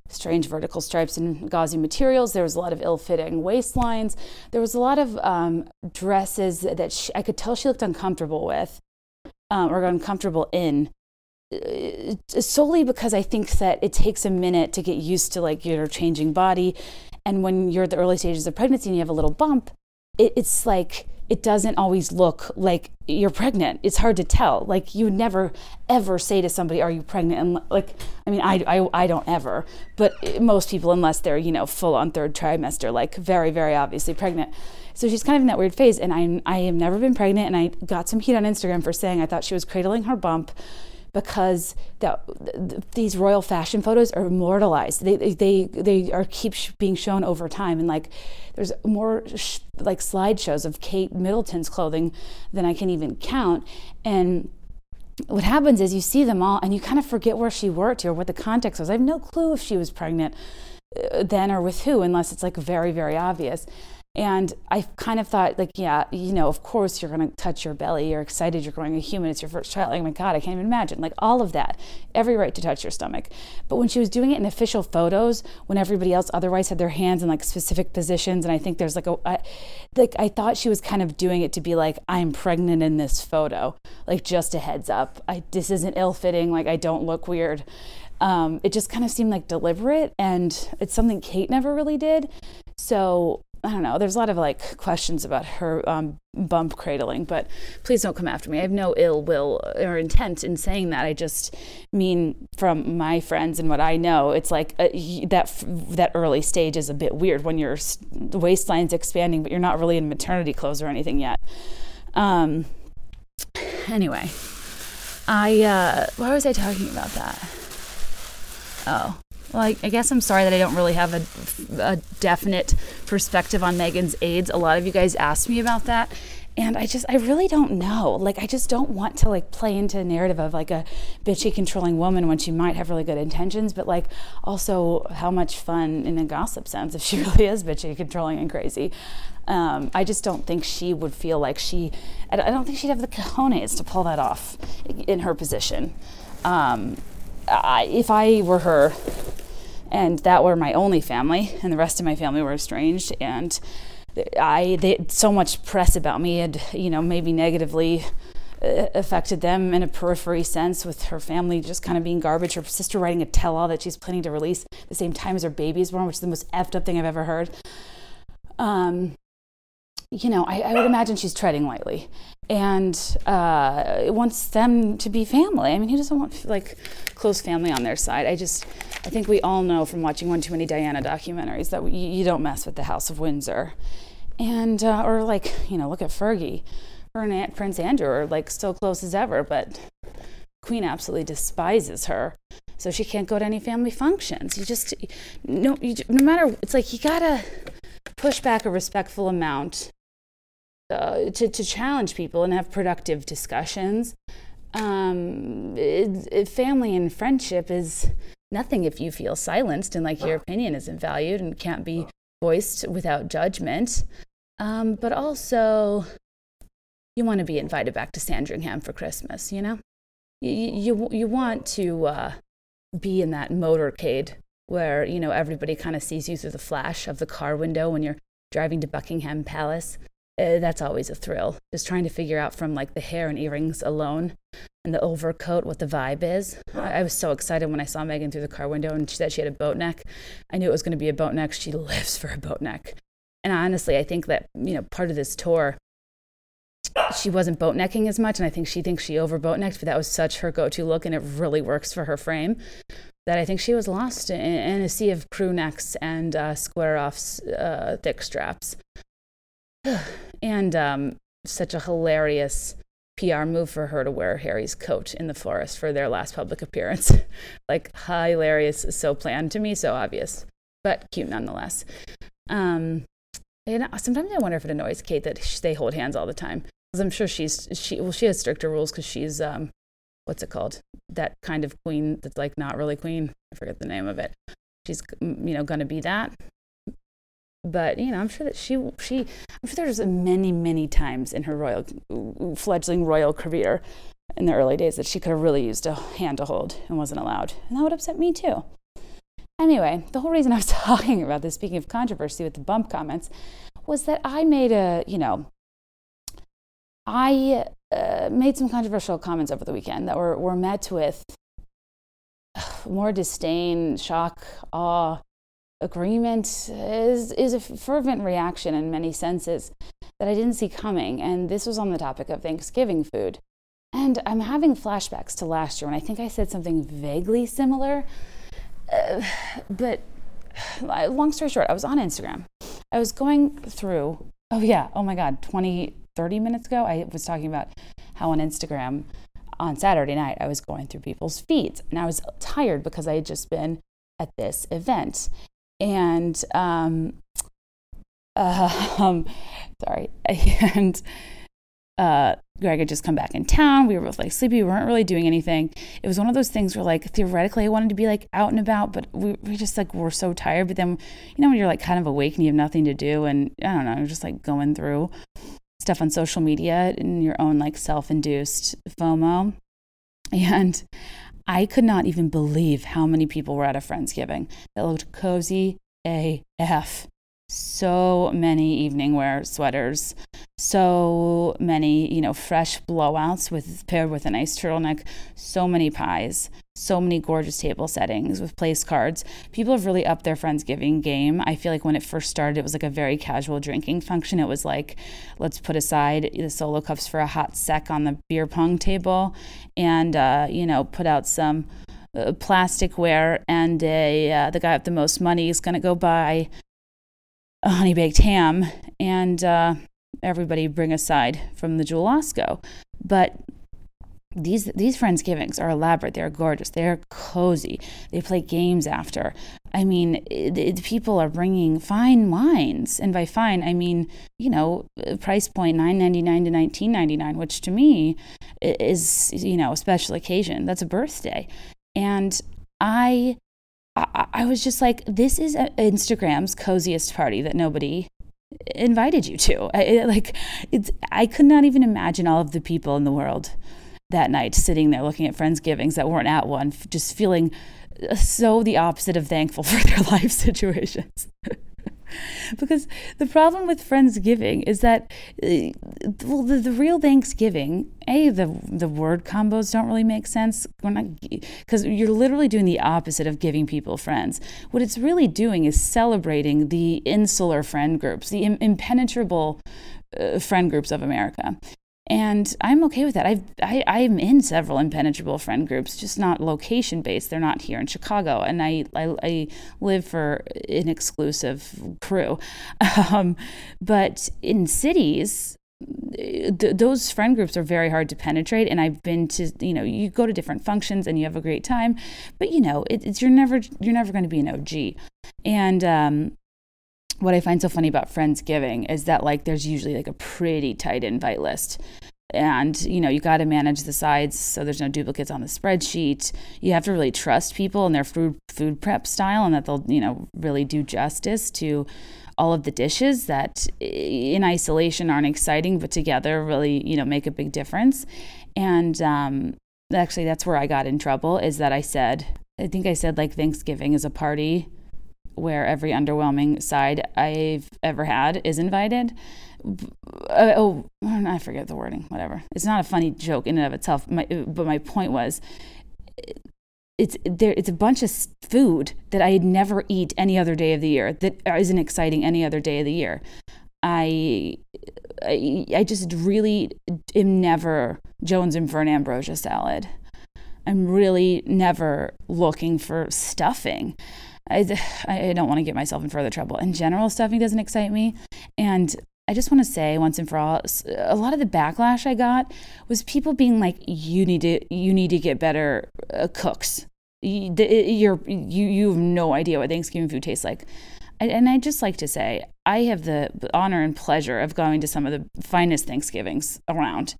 strange vertical stripes and gauzy materials. There was a lot of ill-fitting waistlines. There was a lot of um, dresses that she, I could tell she looked uncomfortable with um, or uncomfortable in uh, solely because I think that it takes a minute to get used to like your changing body. And when you're at the early stages of pregnancy and you have a little bump, it, it's like it doesn't always look like you're pregnant. It's hard to tell. Like you never ever say to somebody, "Are you pregnant?" And like, I mean, I, I, I don't ever, but most people, unless they're you know full on third trimester, like very very obviously pregnant. So she's kind of in that weird phase. And I I have never been pregnant, and I got some heat on Instagram for saying I thought she was cradling her bump because that these royal fashion photos are immortalized. They they they are keep being shown over time, and like there's more sh- like slideshows of Kate Middleton's clothing than I can even count, and what happens is you see them all and you kind of forget where she worked or what the context was. I have no clue if she was pregnant uh, then or with who, unless it's like very, very obvious. And I kind of thought, like, yeah, you know, of course you're going to touch your belly. You're excited. You're growing a human. It's your first child. Like, oh my God, I can't even imagine. Like, all of that. Every right to touch your stomach. But when she was doing it in official photos, when everybody else otherwise had their hands in like specific positions, and I think there's like a, I, like, I thought she was kind of doing it to be like, I'm pregnant in this photo. Like, just a heads up. I, this isn't ill fitting. Like, I don't look weird. Um, it just kind of seemed like deliberate, and it's something Kate never really did. So I don't know. There's a lot of like questions about her um, bump cradling, but please don't come after me. I have no ill will or intent in saying that. I just mean from my friends and what I know, it's like uh, that that early stage is a bit weird when your waistline's expanding, but you're not really in maternity clothes or anything yet. Um, anyway, I uh, why was I talking about that? Oh, well, I, I, guess I'm sorry that I don't really have a, a definite perspective on Meghan's aides. A lot of you guys asked me about that. And i just i really don't know. Like i just don't want to like play into a narrative of like a bitchy controlling woman when she might have really good intentions but like also how much fun in a gossip sense if she really is bitchy controlling and crazy. Um, i just don't think she would feel like she i don't think she'd have the cojones to pull that off in her position. Um, I, if I were her and that were my only family and the rest of my family were estranged and I they so much press about me had you know maybe negatively uh, affected them in a periphery sense with her family just kind of being garbage her sister writing a tell-all that she's planning to release the same time as her baby's born which is the most effed up thing I've ever heard um you know, I, I, would imagine she's treading lightly and uh, wants them to be family. I mean, who doesn't want like close family on their side? I just, I think we all know from watching one too many Diana documentaries that we, you don't mess with the House of Windsor. And, uh, or like, you know, look at Fergie. Her and Aunt Prince Andrew are like still close as ever, but Queen absolutely despises her. So she can't go to any family functions. You just, no, you, no matter, it's like you gotta push back a respectful amount uh, to, to challenge people and have productive discussions. Um, it, it, family and friendship is nothing if you feel silenced and like your opinion isn't valued and can't be voiced without judgment. Um, but also, you want to be invited back to Sandringham for Christmas, you know? You, you, you want to uh, be in that motorcade where, you know, everybody kind of sees you through the flash of the car window when you're driving to Buckingham Palace uh, that's always a thrill. Just trying to figure out from like the hair and earrings alone and the overcoat what the vibe is. I, I was so excited when I saw Meghan through the car window and she said she had a boat neck. I knew it was going to be a boat neck. She lives for a boat neck. And honestly, I think that, you know, part of this tour, she wasn't boat necking as much. And I think she thinks she over boat necked, but that was such her go to look and it really works for her frame that I think she was lost in, in a sea of crew necks and uh, square offs, uh, thick straps. And um, such a hilarious PR move for her to wear Harry's coat in the forest for their last public appearance. like hilarious, so planned to me, so obvious, but cute nonetheless. Um, and sometimes I wonder if it annoys Kate that they hold hands all the time because I'm sure she's she well she has stricter rules because she's um what's it called that kind of queen that's like not really queen I forget the name of it. She's you know going to be that but you know, I'm sure that she she I'm sure there's many many times in her royal fledgling royal career in the early days that she could have really used a hand to hold and wasn't allowed, and that would upset me too. Anyway, the whole reason I was talking about this, speaking of controversy with the bump comments, was that I made a you know I uh, made some controversial comments over the weekend that were were met with more disdain, shock, awe agreement is, is a fervent reaction in many senses that I didn't see coming. And this was on the topic of Thanksgiving food. And I'm having flashbacks to last year when I think I said something vaguely similar. Uh, but long story short, I was on Instagram. I was going through, oh, yeah, oh my God, 20, 30 minutes ago, I was talking about how on Instagram on Saturday night, I was going through people's feeds. And I was tired because I had just been at this event and um, uh, um, sorry, and uh, Greg had just come back in town. We were both like sleepy. We weren't really doing anything. It was one of those things where like theoretically I wanted to be like out and about, but we, we just like were so tired. But then, you know, when you're like kind of awake and you have nothing to do and I don't know, you're just like going through stuff on social media and your own like self-induced FOMO. And I could not even believe how many people were at a Friendsgiving that looked cozy AF. So many evening wear sweaters, so many, you know, fresh blowouts with paired with a nice turtleneck, so many pies, so many gorgeous table settings with place cards. People have really upped their Friendsgiving game. I feel like when it first started, it was like a very casual drinking function. It was like, let's put aside the solo cups for a hot sec on the beer pong table and, uh, you know, put out some uh, plasticware and a, uh, the guy with the most money is going to go buy a honey baked ham and uh, everybody bring a side from the Jewel Osco. But these these friendsgivings are elaborate. They're gorgeous. They're cozy. They play games after. I mean, it, it, people are bringing fine wines, and by fine I mean you know price point nine ninety nine to nineteen ninety nine, which to me is you know a special occasion. That's a birthday, and I I, I was just like, this is Instagram's coziest party that nobody invited you to. I, like, it's I could not even imagine all of the people in the world that night, sitting there looking at Friendsgivings that weren't at one, just feeling so the opposite of thankful for their life situations. because the problem with Friendsgiving is that, uh, well, the, the real Thanksgiving, A, the, the word combos don't really make sense. We're not, because you're literally doing the opposite of giving people friends. What it's really doing is celebrating the insular friend groups, the impenetrable uh, friend groups of America and I'm okay with that. I've, I, I'm in several impenetrable friend groups, just not location based. They're not here in Chicago, and I, I, I live for an exclusive crew. Um, but in cities, th- those friend groups are very hard to penetrate and i've been to you know you go to different functions and you have a great time but you know it, it's you're never you're never going to be an og and um, what I find so funny about Friendsgiving is that like there's usually like a pretty tight invite list. And you know, you got to manage the sides so there's no duplicates on the spreadsheet. You have to really trust people and their food food prep style and that they'll, you know, really do justice to all of the dishes that in isolation aren't exciting but together really, you know, make a big difference. And um actually that's where I got in trouble is that I said I think I said like Thanksgiving is a party where every underwhelming side I've ever had is invited. Uh, oh, I forget the wording. Whatever. It's not a funny joke in and of itself. My, but my point was, it's there. It's a bunch of food that I'd never eat any other day of the year. That isn't exciting any other day of the year. I, I, I just really am never jonesing for an ambrosia salad. I'm really never looking for stuffing. I, I don't want to get myself in further trouble. In general, stuffing doesn't excite me. And I just want to say once and for all, a lot of the backlash I got was people being like, "You need to, you need to get better uh, cooks. You, you're, you, you have no idea what Thanksgiving food tastes like." And I just like to say, I have the honor and pleasure of going to some of the finest Thanksgivings around.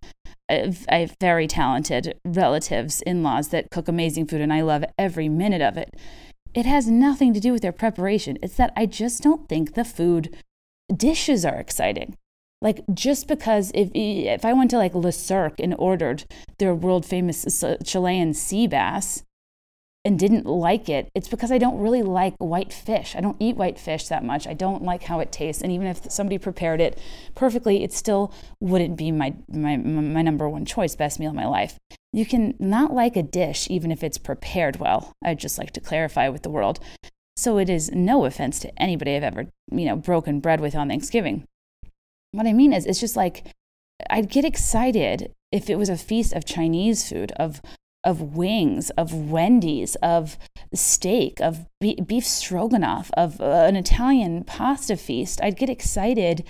I have very talented relatives, in laws that cook amazing food, and I love every minute of it. It has nothing to do with their preparation. It's that I just don't think the food dishes are exciting. Like just because if if I went to like Le Cirque and ordered their world famous Chilean sea bass, and didn't like it, it's because I don't really like white fish. I don't eat white fish that much. I don't like how it tastes. And even if somebody prepared it perfectly, it still wouldn't be my, my, my number one choice, best meal of my life. You can not like a dish even if it's prepared well. I'd just like to clarify with the world. So it is no offense to anybody I've ever, you know, broken bread with on Thanksgiving. What I mean is, it's just like I'd get excited if it was a feast of Chinese food, of of wings, of Wendy's, of steak, of beef stroganoff, of uh, an Italian pasta feast, I'd get excited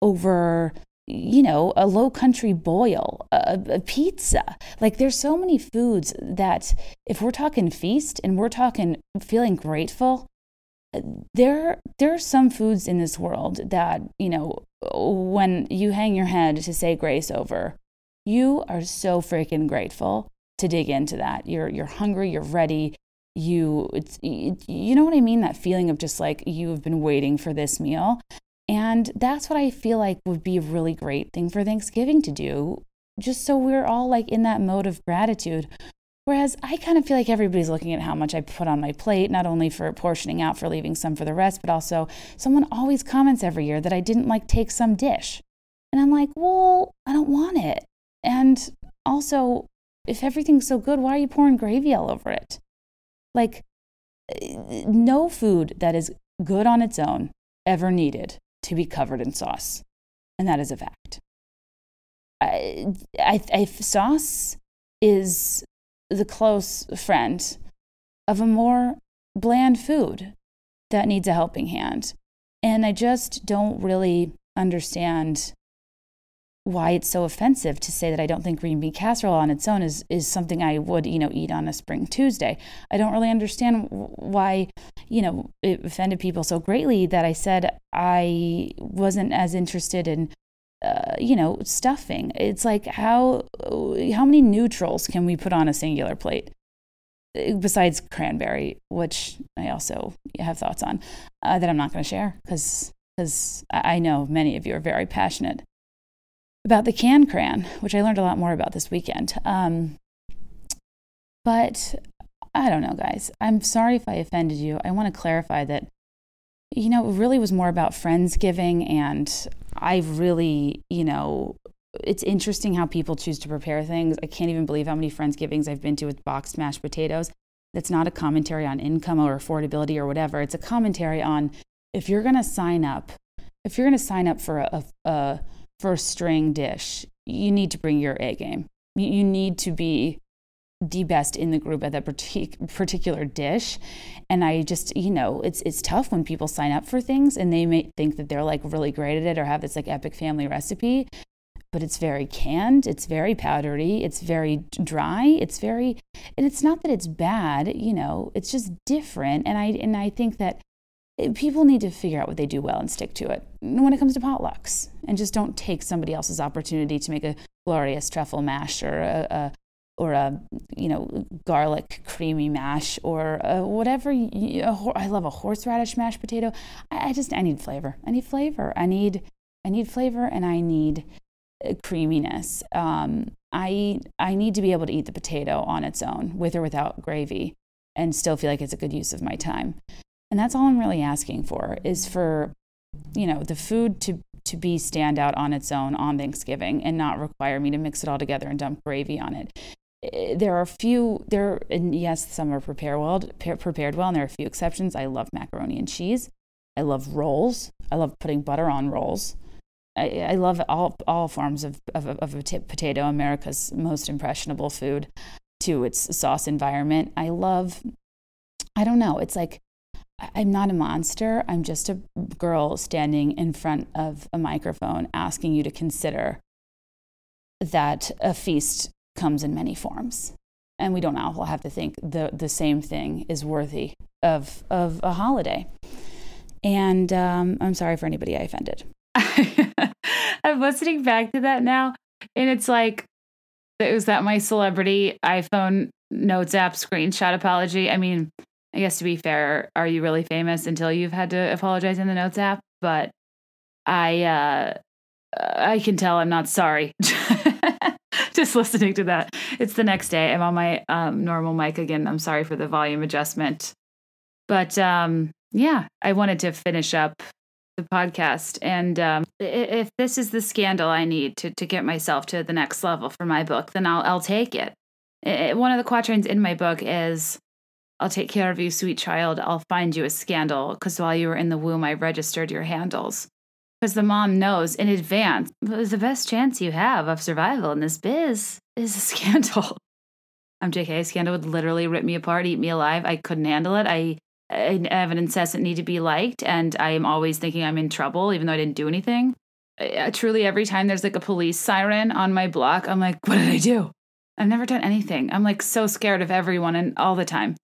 over you know, a low country boil, a, a, pizza. Like there's so many foods that if we're talking feast and we're talking feeling grateful, there there are some foods in this world that, you know, when you hang your head to say grace over, you are so freaking grateful to dig into that. You're you're hungry, you're ready. You it's you know what I mean that feeling of just like you've been waiting for this meal. And that's what I feel like would be a really great thing for Thanksgiving to do, just so we're all like in that mode of gratitude. Whereas I kind of feel like everybody's looking at how much I put on my plate, not only for portioning out for leaving some for the rest, but also someone always comments every year that I didn't like take some dish. And I'm like, well, I don't want it. And also, if everything's so good, why are you pouring gravy all over it? Like, eh, no food that is good on its own ever needed to be covered in sauce. And that is a fact. I, I, I, sauce is the close friend of a more bland food that needs a helping hand. And I just don't really understand why it's so offensive to say that I don't think green bean casserole on its own is is something I would you know eat on a spring Tuesday. I don't really understand why you know it offended people so greatly that I said I wasn't as interested in uh, you know stuffing. It's like how how many neutrals can we put on a singular plate? Besides cranberry, which I also have thoughts on, uh, that I'm not going to share because because I know many of you are very passionate about the can cran, which I learned a lot more about this weekend. Um, but I don't know, guys. I'm sorry if I offended you. I want to clarify that, you know, it really was more about Friendsgiving. And I really, you know, it's interesting how people choose to prepare things. I can't even believe how many Friendsgivings I've been to with boxed mashed potatoes. That's not a commentary on income or affordability or whatever. It's a commentary on if you're going to sign up, if you're going to sign up for a, a first string dish, you need to bring your A game. You need to be the best in the group at that particular dish and i just you know it's it's tough when people sign up for things and they may think that they're like really great at it or have this like epic family recipe but it's very canned it's very powdery it's very dry it's very and it's not that it's bad you know it's just different and i and i think that people need to figure out what they do well and stick to it when it comes to potlucks. And just don't take somebody else's opportunity to make a glorious truffle mash or a, a or a you know garlic creamy mash or whatever you, a, I love a horseradish mashed potato. I, I, just I need flavor. I need flavor. I need I need flavor and I need uh, creaminess. Um, I I need to be able to eat the potato on its own with or without gravy and still feel like it's a good use of my time and that's all I'm really asking for is for you know the food to to be stand out on its own on Thanksgiving and not require me to mix it all together and dump gravy on it. Eh, there are a few there and yes some are prepared well prepared well and there are a few exceptions. I love macaroni and cheese. I love rolls. I love putting butter on rolls. I, I love all all forms of, of, of a t- potato america's most impressionable food to its sauce environment. I love i don't know. It's like i'm not a monster i'm just a girl standing in front of a microphone asking you to consider that a feast comes in many forms. And we don't all have to think the, the same thing is worthy of, of a holiday. And um, I'm sorry for anybody I offended. I'm listening back to that now, and it's like, it was that my celebrity iPhone notes app screenshot apology. I mean, I guess to be fair, are you really famous until you've had to apologize in the notes app? But I, uh, I can tell I'm not sorry. just listening to that. It's the next day. I'm on my um, normal mic again. I'm sorry for the volume adjustment. But um, yeah, I wanted to finish up the podcast. And um, if this is the scandal I need to, to get myself to the next level for my book, then I'll, I'll take it. it. One of the quatrains in my book is I'll take care of you, sweet child. I'll find you a scandal, because while you were in the womb, I registered your handles because the mom knows in advance the best chance you have of survival in this biz is a scandal. I'm JK. A Scandal would literally rip me apart, eat me alive. I couldn't handle it. I, I have an incessant need to be liked, and I am always thinking I'm in trouble, even though I didn't do anything. I, truly, every time there's like a police siren on my block, I'm like, what did I do? I've never done anything. I'm like so scared of everyone and all the time.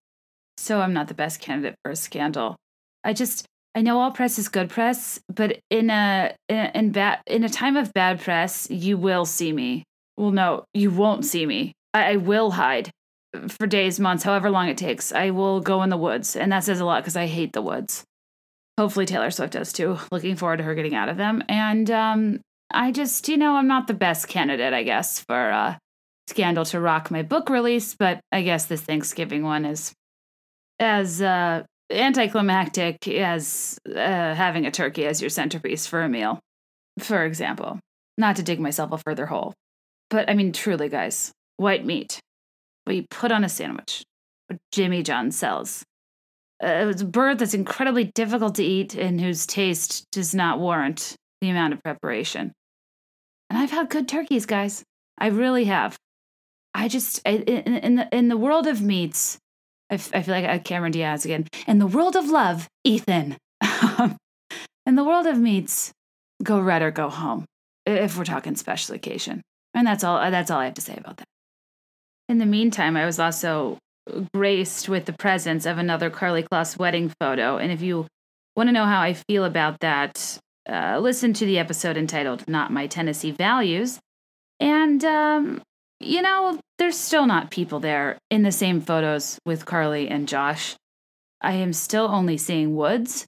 So I'm not the best candidate for a scandal. I just I know all press is good press, but in a in, bad in a time of bad press, you will see me. Well, no, you won't see me. I, I will hide for days, months, however long it takes. I will go in the woods, and that says a lot because I hate the woods. Hopefully, Taylor Swift does too. Looking forward to her getting out of them. And um, I just, you know, I'm not the best candidate, I guess, for uh, Scandal to rock my book release, but I guess this Thanksgiving one is as uh, anticlimactic as uh, having a turkey as your centerpiece for a meal, for example. Not to dig myself a further hole. But I mean, truly, guys, white meat, what you put on a sandwich, what Jimmy John sells. Uh, it's a bird that's incredibly difficult to eat and whose taste does not warrant the amount of preparation. And I've had good turkeys, guys. I really have. I just, in, in, the, in the world of meats, I, f- I feel like I Cameron Diaz again. In the world of love, Ethan. in the world of meats, go red or go home. If we're talking special occasion, and that's all. That's all I have to say about that. In the meantime, I was also graced with the presence of another Karlie Kloss wedding photo, and if you want to know how I feel about that, uh, listen to the episode entitled "Not My Tennessee Values." And um, you know, there's still not people there in the same photos with Karlie and Josh. I am still only seeing woods.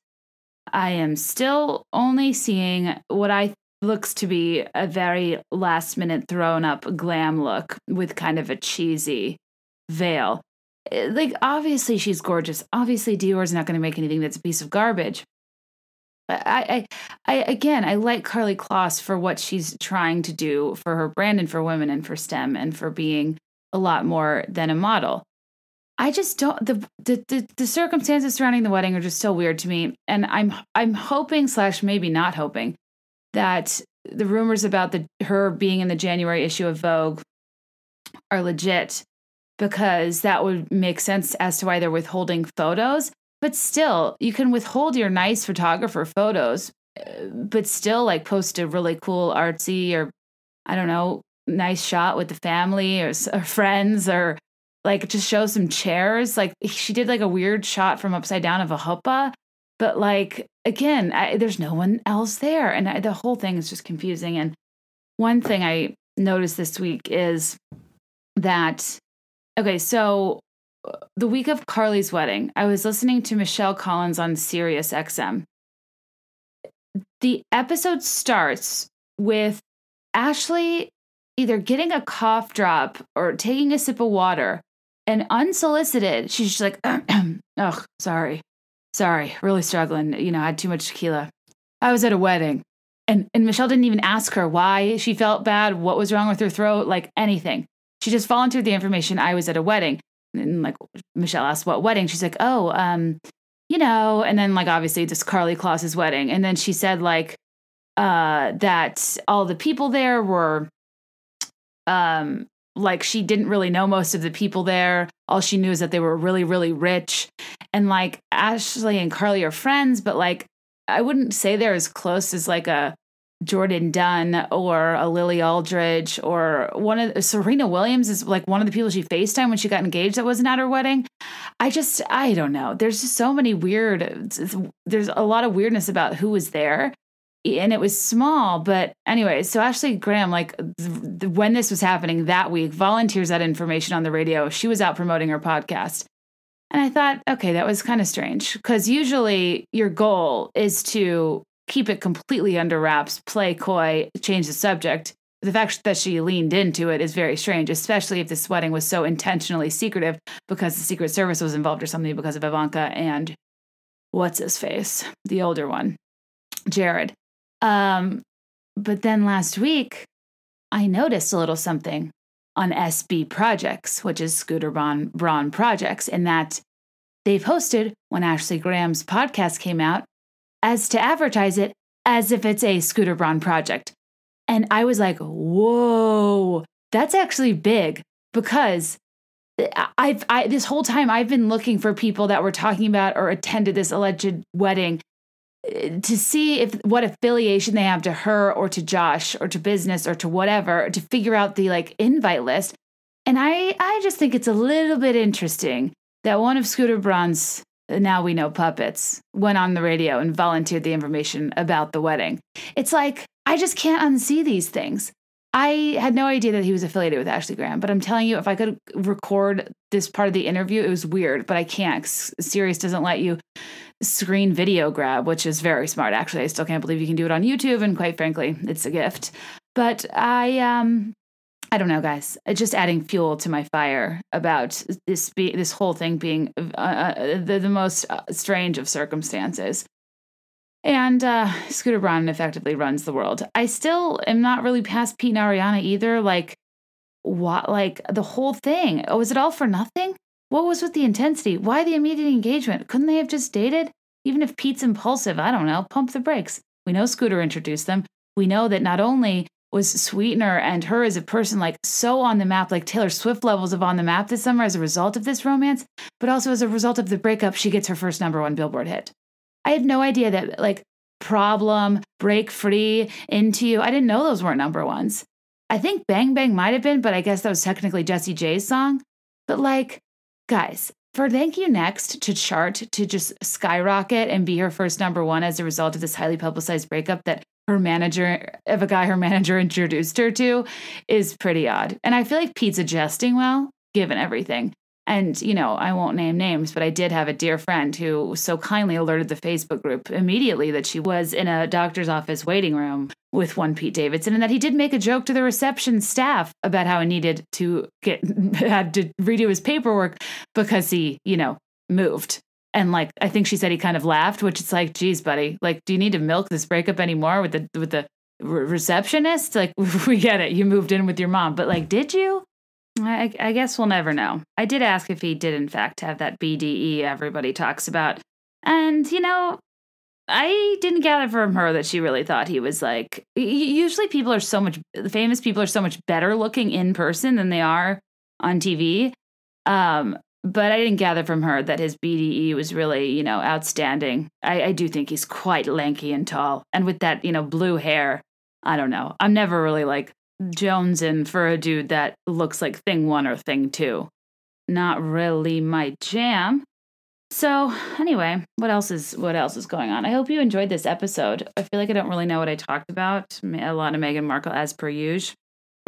I am still only seeing what I looks to be a very last minute thrown up glam look with kind of a cheesy veil. Eh, Like, obviously, she's gorgeous. Obviously, Dior's not going to make anything that's a piece of garbage. I, I, I, again, I like Karlie Kloss for what she's trying to do for her brand and for women and for STEM and for being a lot more than a model. I just don't the, the the the circumstances surrounding the wedding are just so weird to me, and I'm I'm hoping slash maybe not hoping that the rumors about the her being in the January issue of Vogue are legit because that would make sense as to why they're withholding photos. But still, you can withhold your nice photographer photos, uh, but still like post a really cool artsy or I don't know nice shot with the family or, or friends or like just show some chairs. Like she did like a weird shot from upside down of a huppah, but like again, I, there's no one else there, and I, the whole thing is just confusing. And one thing I noticed this week is that okay, so the week of Karlie's wedding, I was listening to Michelle Collins on Sirius XM. The episode starts with Ashley either getting a cough drop or taking a sip of water and unsolicited, she's just like, oh, sorry, sorry, really struggling. You know, I had too much tequila. I was at a wedding. And, and Michelle didn't even ask her why she felt bad, what was wrong with her throat, like anything. She just volunteered the information. I was at a wedding. And like Michelle asked, what wedding? She's like, oh, um, you know, and then like obviously this Karlie Kloss's wedding. And then she said like uh that all the people there were um like she didn't really know most of the people there. All she knew is that they were really, really rich. And like Ashley and Karlie are friends, but like I wouldn't say they're as close as like a Jourdan Dunn or a Lily Aldridge or one of Serena Williams is like one of the people she FaceTime when she got engaged that wasn't at her wedding. I just I don't know. There's just so many weird there's a lot of weirdness about who was there and it was small but anyway so ashley graham like th- th- when this was happening that week volunteers that information on the radio she was out promoting her podcast and i thought okay that was kind of strange because usually your goal is to keep it completely under wraps play coy change the subject. The fact that she leaned into it is very strange especially if this wedding was so intentionally secretive because the secret service was involved or something because of ivanka and what's his face? The older one jared. Um, but then last week, I noticed a little something on SB Projects, which is Scooter Braun, Braun Projects, in that they've hosted when Ashley Graham's podcast came out as to advertise it as if it's a Scooter Braun project. And I was like, whoa, that's actually big because I've I, this whole time I've been looking for people that were talking about or attended this alleged wedding eh, to see if what affiliation they have to her or to Josh or to business or to whatever to figure out the like invite list. And I I just think it's a little bit interesting that one of Scooter Braun's now we know puppets went on the radio and volunteered the information about the wedding. It's like I just can't unsee these things. I had no idea that he was affiliated with Ashley Graham, but I'm telling you, if I could record this part of the interview, it was weird, but I can't. Sirius doesn't let you screen video grab, which is very smart. Actually, I still can't believe you can do it on YouTube, and quite frankly, it's a gift. But I, um, I don't know, guys. Just adding fuel to my fire about this be this whole thing being uh, uh, the, the most uh, strange of circumstances. And uh, Scooter Braun effectively runs the world. I still am not really past Pete and Ariana either. Like, what? Like the whole thing. Oh, was it all for nothing? What was with the intensity? Why the immediate engagement? Couldn't they have just dated? Even if Pete's impulsive, I don't know, pump the brakes. We know Scooter introduced them. We know that not only was Sweetener and her as a person like so on the map, like Taylor Swift levels of on the map this summer as a result of this romance, but also as a result of the breakup, she gets her first number one Billboard hit. I had no idea that like Problem, Break Free, Into You, I didn't know those weren't number ones. I think Bang Bang might have been, but I guess that was technically Jessie J's song. But like, guys, for Thank You Next to chart to just skyrocket and be her first number one as a result of this highly publicized breakup that her manager of a guy her manager introduced her to is pretty odd. And I feel like Pete's adjusting well, given everything. And, you know, I won't name names, but I did have a dear friend who so kindly alerted the Facebook group immediately that she was in a doctor's office waiting room with one Pete Davidson and that he did make a joke to the reception staff about how he needed to get had to redo his paperwork because he, you know, moved. And like I think she said he kind of laughed, which it's like, geez, buddy, like, do you need to milk this breakup anymore with the with the re- receptionist? Like, we get it, you moved in with your mom, but like, did you? I, I guess we'll never know. I did ask if he did in fact have that BDE everybody talks about, and you know, I didn't gather from her that she really thought he was like. Usually, people are so much famous people are so much better looking in person than they are on TV. Um, but I didn't gather from her that his BDE was really, you know, outstanding. I, I do think he's quite lanky and tall, and with that, you know, blue hair. I don't know. I'm never really like jonesing for a dude that looks like Thing One or Thing Two. Not really my jam. So anyway, what else is what else is going on? I hope you enjoyed this episode. I feel like I don't really know what I talked about. A lot of Meghan Markle as per usual.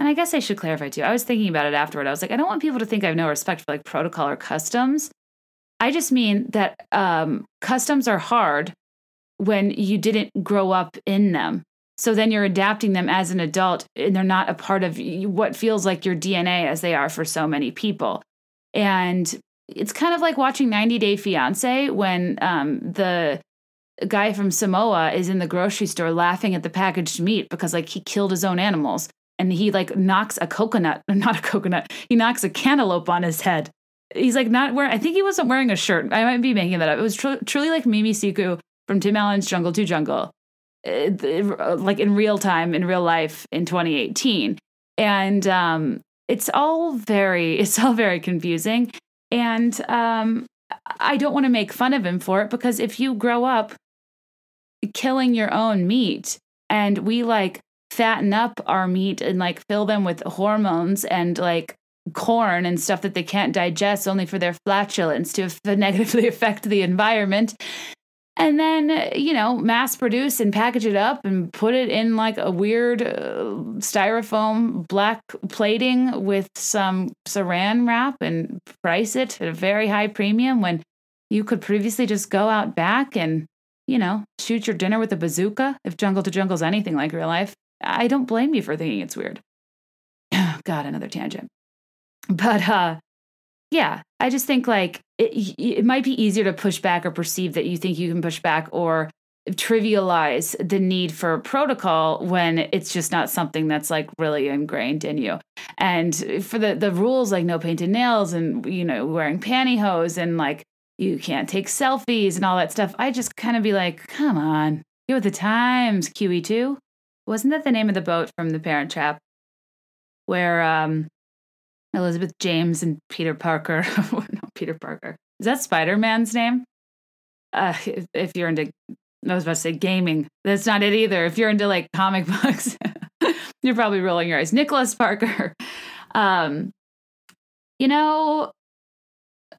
And I guess I should clarify too. I was thinking about it afterward. I was like, I don't want people to think I have no respect for like protocol or customs. I just mean that um, customs are hard when you didn't grow up in them. So then you're adapting them as an adult, and they're not a part of what feels like your DNA as they are for so many people. And it's kind of like watching 90 Day Fiance when um, the guy from Samoa is in the grocery store laughing at the packaged meat because like he killed his own animals and he like knocks a coconut, not a coconut, he knocks a cantaloupe on his head. He's like not wearing, I think he wasn't wearing a shirt. I might be making that up. It was tr- truly like Mimi Siku from Tim Allen's Jungle to Jungle, uh, like in real time, in real life in 2018. And um, it's all very, it's all very confusing. And um, I don't want to make fun of him for it because if you grow up killing your own meat and we like fatten up our meat and like fill them with hormones and like corn and stuff that they can't digest only for their flatulence to negatively affect the environment. And then you know mass produce and package it up and put it in like a weird uh, styrofoam black plating with some saran wrap and price it at a very high premium when you could previously just go out back and you know shoot your dinner with a bazooka if jungle to jungle is anything like real life i don't blame you for thinking it's weird god another tangent but uh yeah, I just think like it, it might be easier to push back or perceive that you think you can push back or trivialize the need for protocol when it's just not something that's like really ingrained in you. And for the the rules like no painted nails and you know wearing pantyhose and like you can't take selfies and all that stuff, I just kind of be like, come on, get with the times, QE2. Wasn't that the name of the boat from The Parent Trap? Where um Elizabeth James and Peter Parker. no, Peter Parker. Is that Spider Man's name? Uh, if, if, you're into, I was about to say gaming. That's not it either. If you're into like comic books, you're probably rolling your eyes. Nicholas Parker. Um, you know,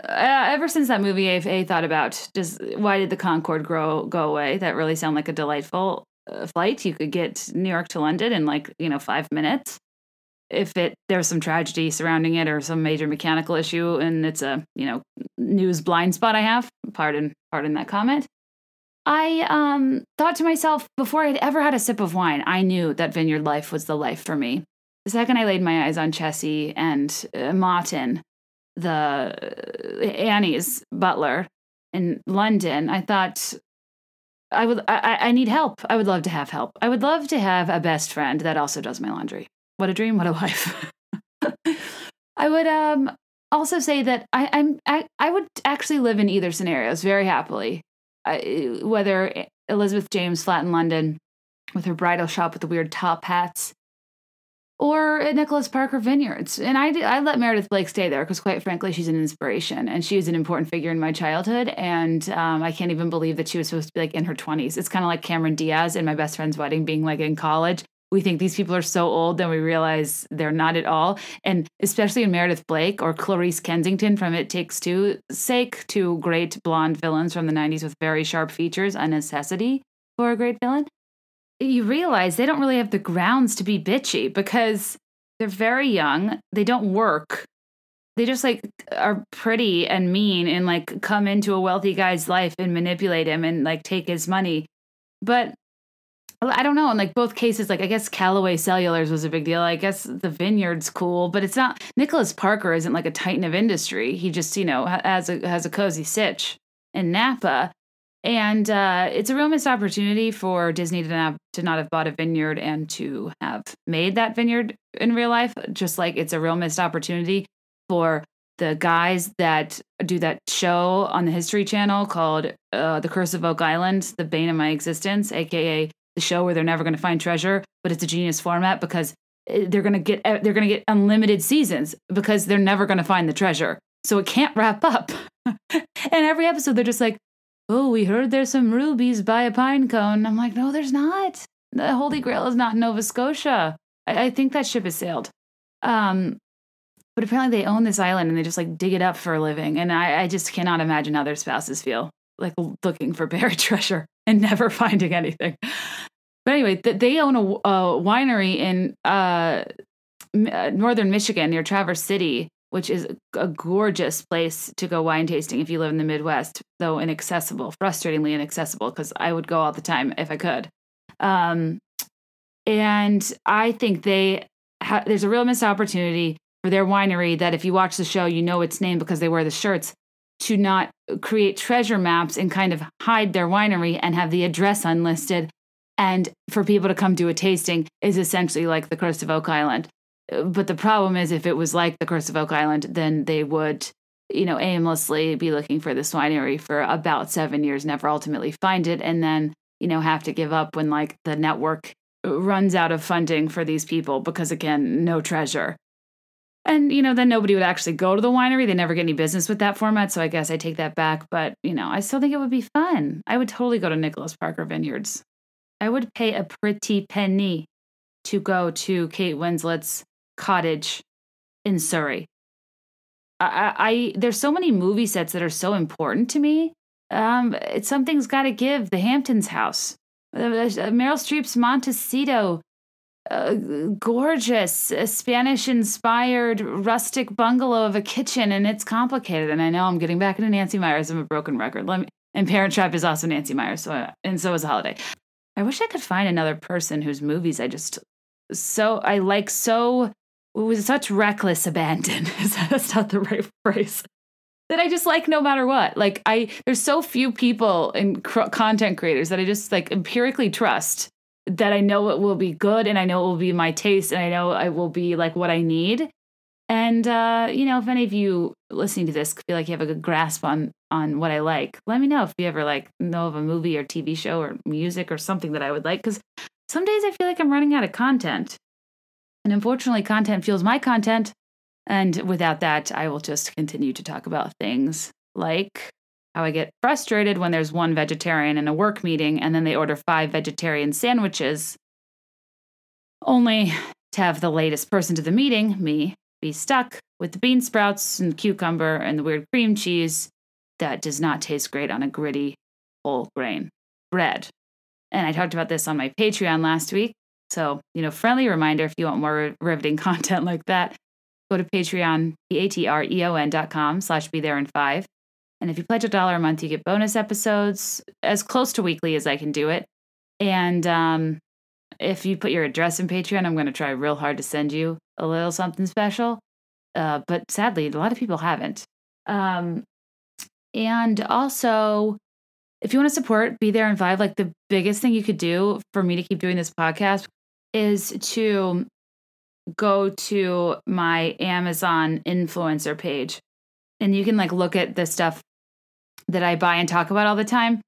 uh, ever since that movie, I've, thought about just why did the Concorde grow go away? That really sounded like a delightful flight. You could get New York to London in like you know five minutes if it there's some tragedy surrounding it or some major mechanical issue and it's a you know news blind spot i have pardon pardon that comment i um thought to myself before i'd ever had a sip of wine i knew that vineyard life was the life for me the second i laid my eyes on chessy and uh, martin the uh, annie's butler in london i thought I would I, I need help. I would love to have help. I would love to have a best friend that also does my laundry. What a dream, what a life. I would um also say that I, I'm I, I would actually live in either scenarios very happily. I, whether Elizabeth James flat in London with her bridal shop with the weird top hats, or at Nicholas Parker Vineyards. And I, I let Meredith Blake stay there because, quite frankly, she's an inspiration and she was an important figure in my childhood. And um, I can't even believe that she was supposed to be like in her 20s. It's kind of like Cameron Diaz in my best friend's wedding being like in college we think these people are so old, then we realize they're not at all. And especially in Meredith Blake or Clarice Kensington from It Takes Two sake, two great blonde villains from the 90s with very sharp features, a necessity for a great villain. You realize they don't really have the grounds to be bitchy because they're very young, they don't work. They just like are pretty and mean and like come into a wealthy guy's life and manipulate him and like take his money. But I don't know. In like both cases, like I guess Callaway Cellulars was a big deal. I guess the vineyard's cool, but it's not. Nicholas Parker isn't like a titan of industry. He just you know has a has a cozy sitch in Napa, and uh, it's a real missed opportunity for Disney to not to not have bought a vineyard and to have made that vineyard in real life. Just like it's a real missed opportunity for the guys that do that show on the History Channel called uh, "The Curse of Oak Island," the bane of my existence, aka the show where they're never going to find treasure, but it's a genius format because eh, they're going to get eh, they're going to get unlimited seasons because they're never going to find the treasure. So it can't wrap up. and every episode they're just like, "Oh, we heard there's some rubies by a pine cone." I'm like, "No, there's not. The Holy Grail is not Nova Scotia. I, I think that ship has sailed." Um, but apparently they own this island and they just like dig it up for a living. And I, I just cannot imagine how their spouses feel like looking for buried treasure and never finding anything. But anyway, they own a, a winery in uh, uh, northern Michigan near Traverse City, which is a gorgeous place to go wine tasting if you live in the Midwest, though inaccessible, frustratingly inaccessible, because I would go all the time if I could. Um, and I think they ha- there's a real missed opportunity for their winery that if you watch the show, you know its name because they wear the shirts to not create treasure maps and kind of hide their winery and have the address unlisted. And for people to come do a tasting is essentially like the Curse of Oak Island. But the problem is, if it was like the Curse of Oak Island, then they would, you know, aimlessly be looking for this winery for about seven years, never ultimately find it, and then, you know, have to give up when like the network runs out of funding for these people because, again, no treasure. And, you know, then nobody would actually go to the winery. They never get any business with that format. So I guess I take that back. But, you know, I still think it would be fun. I would totally go to Nicholas Parker Vineyards. I would pay a pretty penny to go to Kate Winslet's cottage in Surrey. I, I, I there's so many movie sets that are so important to me. Um, something's got to give. The Hamptons house, uh, uh Meryl Streep's Montecito, a gorgeous Spanish inspired rustic bungalow of a kitchen and it's complicated. And I know I'm getting back into Nancy Meyers. I'm a broken record. Let me, and Parent Trap is also Nancy Meyers. So, and so is Holiday. I wish I could find another person whose movies I just so I like so with such reckless abandon. is That's not the right phrase. That I just like no matter what. Like I, there's so few people and cr- content creators that I just like empirically trust that I know it will be good and I know it will be my taste and I know it will be like what I need. And uh, you know, if any of you listening to this feel like you have a good grasp on on what I like, let me know if you ever like know of a movie or TV show or music or something that I would like. Because some days I feel like I'm running out of content, and unfortunately, content fuels my content. And without that, I will just continue to talk about things like how I get frustrated when there's one vegetarian in a work meeting and then they order five vegetarian sandwiches, only to have the latest person to the meeting, me, be stuck with the bean sprouts and cucumber and the weird cream cheese that does not taste great on a gritty whole grain bread. And I talked about this on my Patreon last week. So, you know, friendly reminder if you want more riveting content like that, go to Patreon, P-A-T-R-E-O-N dot com slash be there in five. And if you pledge a dollar a month, you get bonus episodes as close to weekly as I can do it. And um, if you put your address in Patreon, I'm going to try real hard to send you a little something special. Uh, but sadly, a lot of people haven't. Um, and also, if you want to support Be There in Five, like the biggest thing you could do for me to keep doing this podcast is to go to my Amazon influencer page. And you can like look at the stuff that I buy and talk about all the time.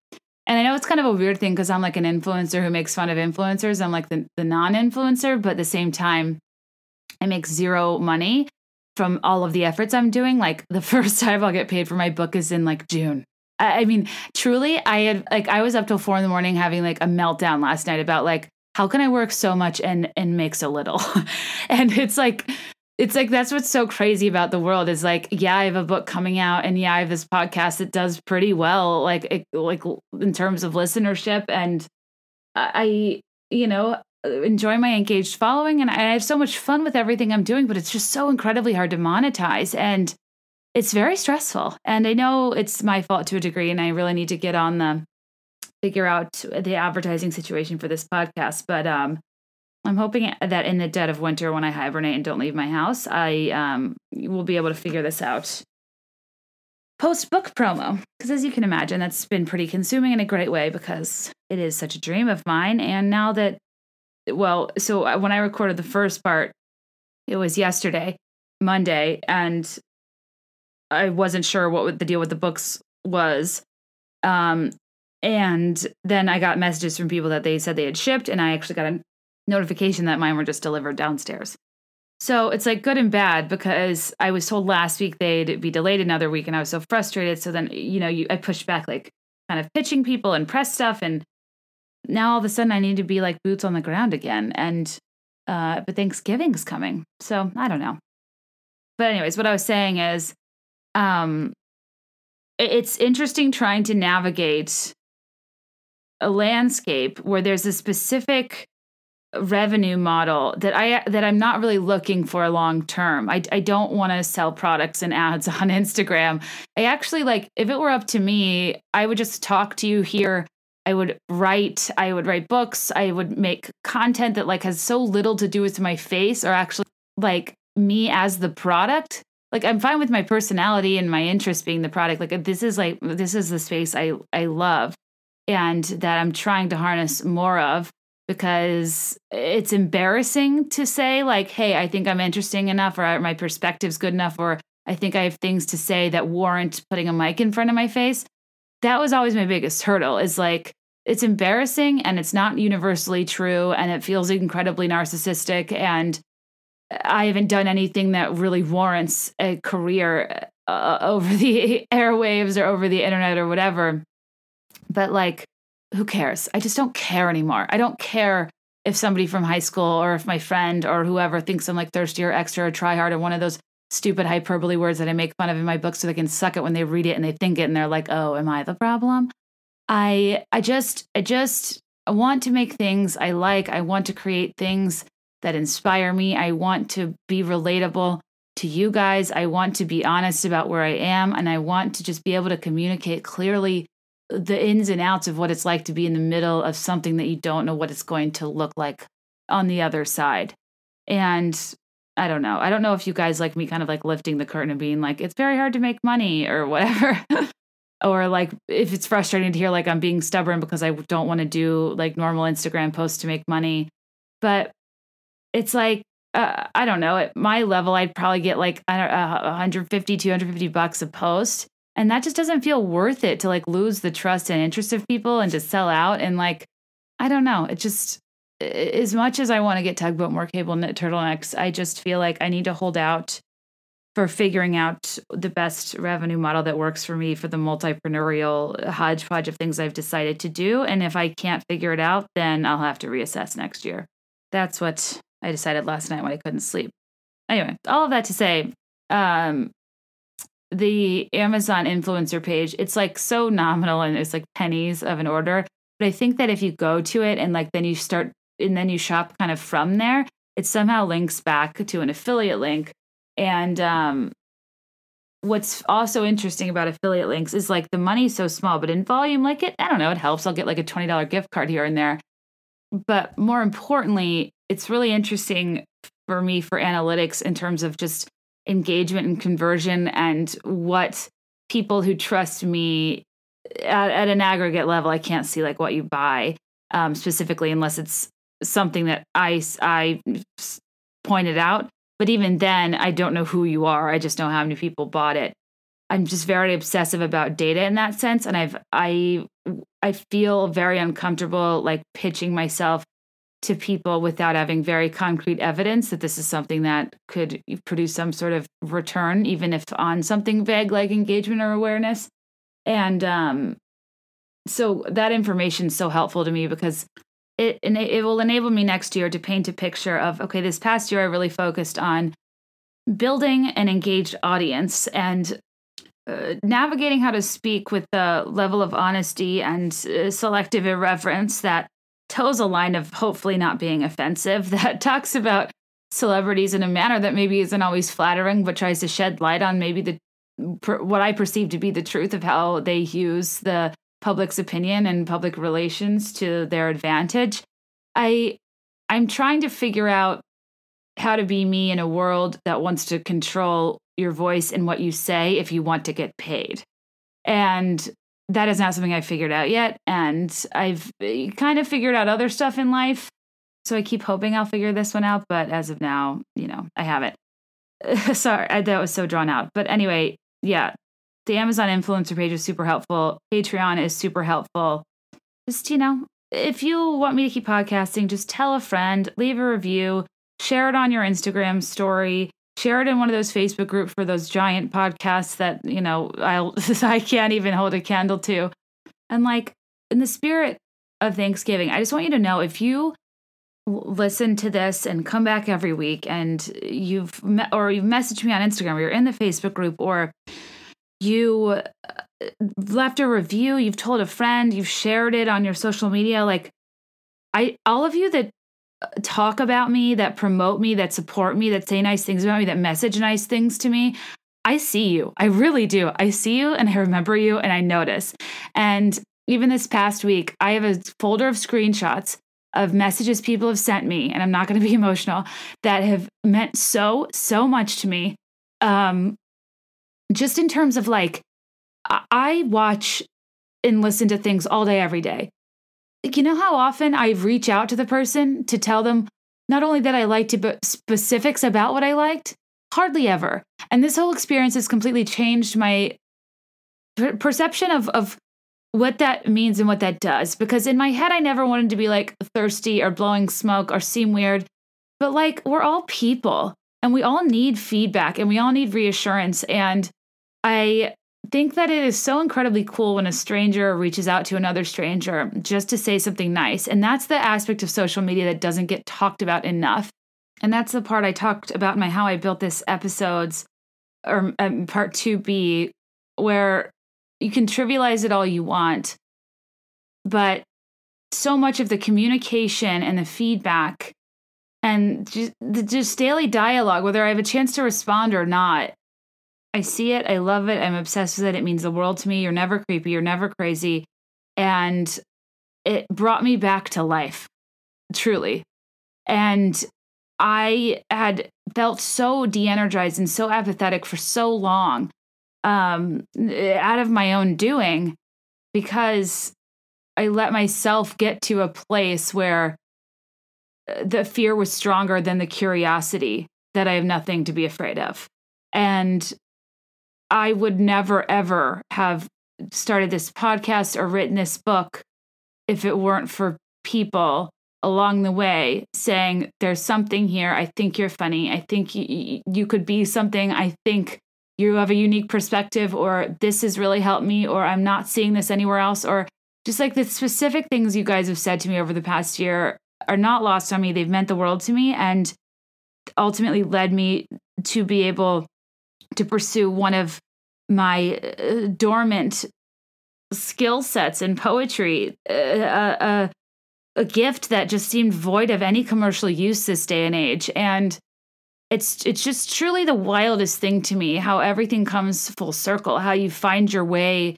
And I know it's kind of a weird thing because I'm like an influencer who makes fun of influencers. I'm like the, the non influencer, but at the same time, I make zero money from all of the efforts I'm doing. Like the first time I'll get paid for my book is in like June. I, I mean, truly, I had like, I was up till four in the morning having like a meltdown last night about like, how can I work so much and and make so little? and it's like it's like that's what's so crazy about the world is like yeah i have a book coming out and yeah i have this podcast that does pretty well like it, like in terms of listenership and i you know enjoy my engaged following and i have so much fun with everything i'm doing but it's just so incredibly hard to monetize and it's very stressful and i know it's my fault to a degree and i really need to get on the figure out the advertising situation for this podcast. But um, I'm hoping that in the dead of winter, when I hibernate and don't leave my house, I um, will be able to figure this out. Post book promo, because as you can imagine, that's been pretty consuming in a great way because it is such a dream of mine. And now that, well, so uh, when I recorded the first part, it was yesterday, Monday, and I wasn't sure what the deal with the books was. Um, and then I got messages from people that they said they had shipped, and I actually got a notification that mine were just delivered downstairs. So it's like good and bad because I was told last week they'd be delayed another week, and I was so frustrated. So then, you know, you, I pushed back, like kind of pitching people and press stuff, and now all of a sudden I need to be like boots on the ground again. And uh, but Thanksgiving's coming, so I don't know. But anyways, what I was saying is, um, it's interesting trying to navigate a landscape where there's a specific revenue model that I that I'm not really looking for long term. I I don't want to sell products and ads on Instagram. I actually like if it were up to me, I would just talk to you here. I would write, I would write books, I would make content that like has so little to do with my face or actually like me as the product. Like I'm fine with my personality and my interest being the product. Like this is like this is the space I I love and that I'm trying to harness more of because it's embarrassing to say like hey i think i'm interesting enough or my perspective's good enough or i think i have things to say that warrant putting a mic in front of my face. That was always my biggest hurdle is like it's embarrassing and it's not universally true and it feels incredibly narcissistic and i haven't done anything that really warrants a career uh, over the airwaves or over the internet or whatever but like who cares? I just don't care anymore. I don't care if somebody from high school or if my friend or whoever thinks I'm like thirsty or extra or try hard or one of those stupid hyperbole words that I make fun of in my book so they can suck it when they read it and they think it and they're like, "Oh, am I the problem?" I I just I just I want to make things I like. I want to create things that inspire me. I want to be relatable to you guys. I want to be honest about where I am and I want to just be able to communicate clearly the ins and outs of what it's like to be in the middle of something that you don't know what it's going to look like on the other side. And I don't know. I don't know if you guys like me kind of like lifting the curtain and being like, it's very hard to make money or whatever. or like if it's frustrating to hear like I'm being stubborn because I don't want to do like normal Instagram posts to make money. But it's like, uh, I don't know. At my level, I'd probably get like I don't, uh, 150, 250 bucks a post and that just doesn't feel worth it to like lose the trust and interest of people and to sell out and like i don't know it just as much as i want to get tugboat more cable knit turtlenecks i just feel like i need to hold out for figuring out the best revenue model that works for me for the multipreneurial hodgepodge of things i've decided to do. And if i can't figure it out then i'll have to reassess next year. That's what i decided last night when i couldn't sleep. Anyway all of that to say um, the Amazon influencer page, it's like so nominal and it's like pennies of an order. But I think that if you go to it and like then you start and then you shop kind of from there, it somehow links back to an affiliate link. And um, what's also interesting about affiliate links is like the money's so small, but in volume, like it, I don't know, it helps. I'll get like a $20 gift card here and there. But more importantly, it's really interesting for me for analytics in terms of just engagement and conversion and what people who trust me at, at an aggregate level i can't see like what you buy um, specifically unless it's something that i i pointed out. But even then i don't know who you are. I just know how many people bought it. I'm just very obsessive about data in that sense and i've i i feel very uncomfortable like pitching myself to people without having very concrete evidence that this is something that could produce some sort of return, even if on something vague like engagement or awareness. And um, so that information is so helpful to me because it it will enable me next year to paint a picture of okay, this past year I really focused on building an engaged audience and uh, navigating how to speak with the level of honesty and uh, selective irreverence that toes a line of hopefully not being offensive that talks about celebrities in a manner that maybe isn't always flattering but tries to shed light on maybe the what I perceive to be the truth of how they use the public's opinion and public relations to their advantage. I I'm trying to figure out how to be me in a world that wants to control your voice and what you say if you want to get paid. And that is not something I figured out yet. And I've eh, kind of figured out other stuff in life. So I keep hoping I'll figure this one out. But as of now, you know, I haven't. Sorry, I, that was so drawn out. But anyway, yeah, the Amazon influencer page is super helpful. Patreon is super helpful. Just, you know, if you want me to keep podcasting, just tell a friend, leave a review, share it on your Instagram story, share it in one of those Facebook groups for those giant podcasts that, you know, I'll I can't even hold a candle to. And like in the spirit of Thanksgiving, I just want you to know if you listen to this and come back every week and you've me- or you've messaged me on Instagram or you're in the Facebook group or you uh, left a review, you've told a friend, you've shared it on your social media like I all of you that talk about me, that promote me, that support me, that say nice things about me, that message nice things to me, I see you. I really do. I see you and I remember you and I notice. And even this past week, I have a folder of screenshots of messages people have sent me, and I'm not going to be emotional, that have meant so, so much to me. Um, just in terms of like, I watch and listen to things all day, every day. You know how often I reach out to the person to tell them not only that I liked it, but specifics about what I liked? Hardly ever. And this whole experience has completely changed my per- perception of, of what that means and what that does. Because in my head, I never wanted to be like thirsty or blowing smoke or seem weird. But like, we're all people and we all need feedback and we all need reassurance. And I think that it is so incredibly cool when a stranger reaches out to another stranger just to say something nice. And that's the aspect of social media that doesn't get talked about enough. And that's the part I talked about in my How I Built This episodes or um, part 2B, where you can trivialize it all you want, but so much of the communication and the feedback and just, the just daily dialogue, whether I have a chance to respond or not, I see it. I love it. I'm obsessed with it. It means the world to me. You're never creepy. You're never crazy. And it brought me back to life, truly. And I had felt so de energized and so apathetic for so long um, out of my own doing because I let myself get to a place where uh, the fear was stronger than the curiosity that I have nothing to be afraid of. And I would never, ever have started this podcast or written this book if it weren't for people along the way saying, There's something here. I think you're funny. I think you, you could be something. I think you have a unique perspective or this has really helped me or I'm not seeing this anywhere else or just like the specific things you guys have said to me over the past year are not lost on me. They've meant the world to me and ultimately led me to be able to pursue one of my uh, dormant skill sets in poetry, uh, uh, a gift that just seemed void of any commercial use this day and age. And it's it's just truly the wildest thing to me how everything comes full circle how you find your way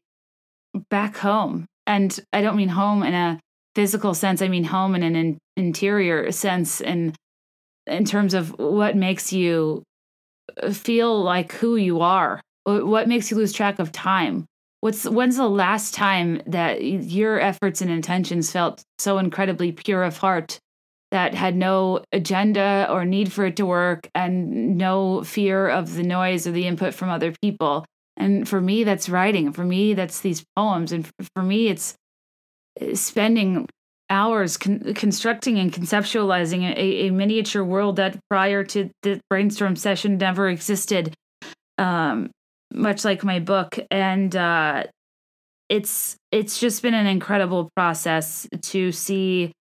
back home and i don't mean home in a physical sense i mean home in an in, interior sense and in terms of what makes you feel like who you are what makes you lose track of time what's when's the last time that your efforts and intentions felt so incredibly pure of heart that had no agenda or need for it to work and no fear of the noise or the input from other people. And for me, that's writing. For me, that's these poems. And for me, it's uh, spending hours con- constructing and conceptualizing a, a, miniature world that prior to the brainstorm session never existed, um, much like my book. And uh, it's it's just been an incredible process to see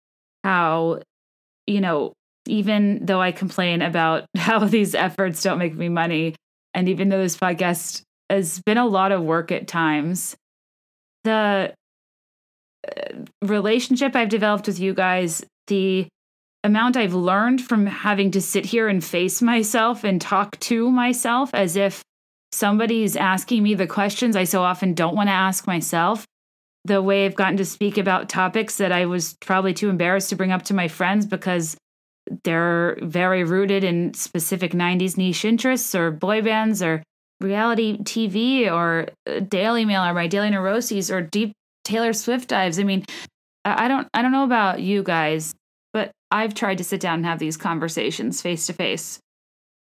how you know, even though I complain about how these efforts don't make me money, and even though this podcast has been a lot of work at times, the relationship I've developed with you guys, the amount I've learned from having to sit here and face myself and talk to myself as if somebody's asking me the questions I so often don't want to ask myself, the way I've gotten to speak about topics that I was probably too embarrassed to bring up to my friends because they're very rooted in specific 90s niche interests or boy bands or reality TV or uh, Daily Mail or my Daily Neuroses or deep Taylor Swift dives. I mean, I don't I don't know about you guys, but I've tried to sit down and have these conversations face to face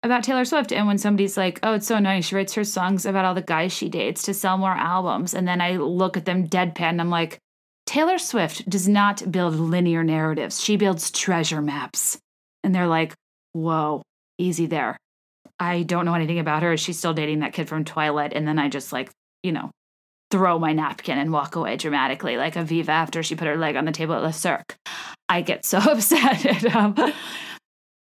about Taylor Swift. And when somebody's like, oh, it's so nice, she writes her songs about all the guys she dates to sell more albums. And then I look at them deadpan and I'm like, Taylor Swift does not build linear narratives, she builds treasure maps. And they're like, whoa, easy there. I don't know anything about her. She's still dating that kid from Twilight. And then I just like, you know, throw my napkin and walk away dramatically, like Aviva after she put her leg on the table at Le Cirque. I get so upset. um,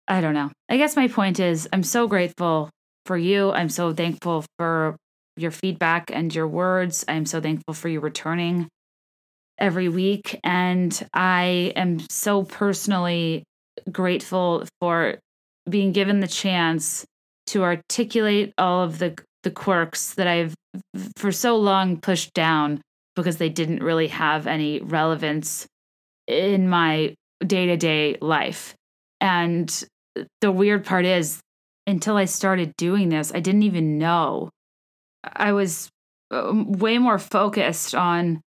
I don't know. I guess my point is I'm so grateful for you. I'm so thankful for your feedback and your words. I'm so thankful for you returning every week. And I am so personally grateful for being given the chance to articulate all of the the quirks that I've for so long pushed down because they didn't really have any relevance in my day-to-day life. And the weird part is until I started doing this, I didn't even know. I was um, way more focused on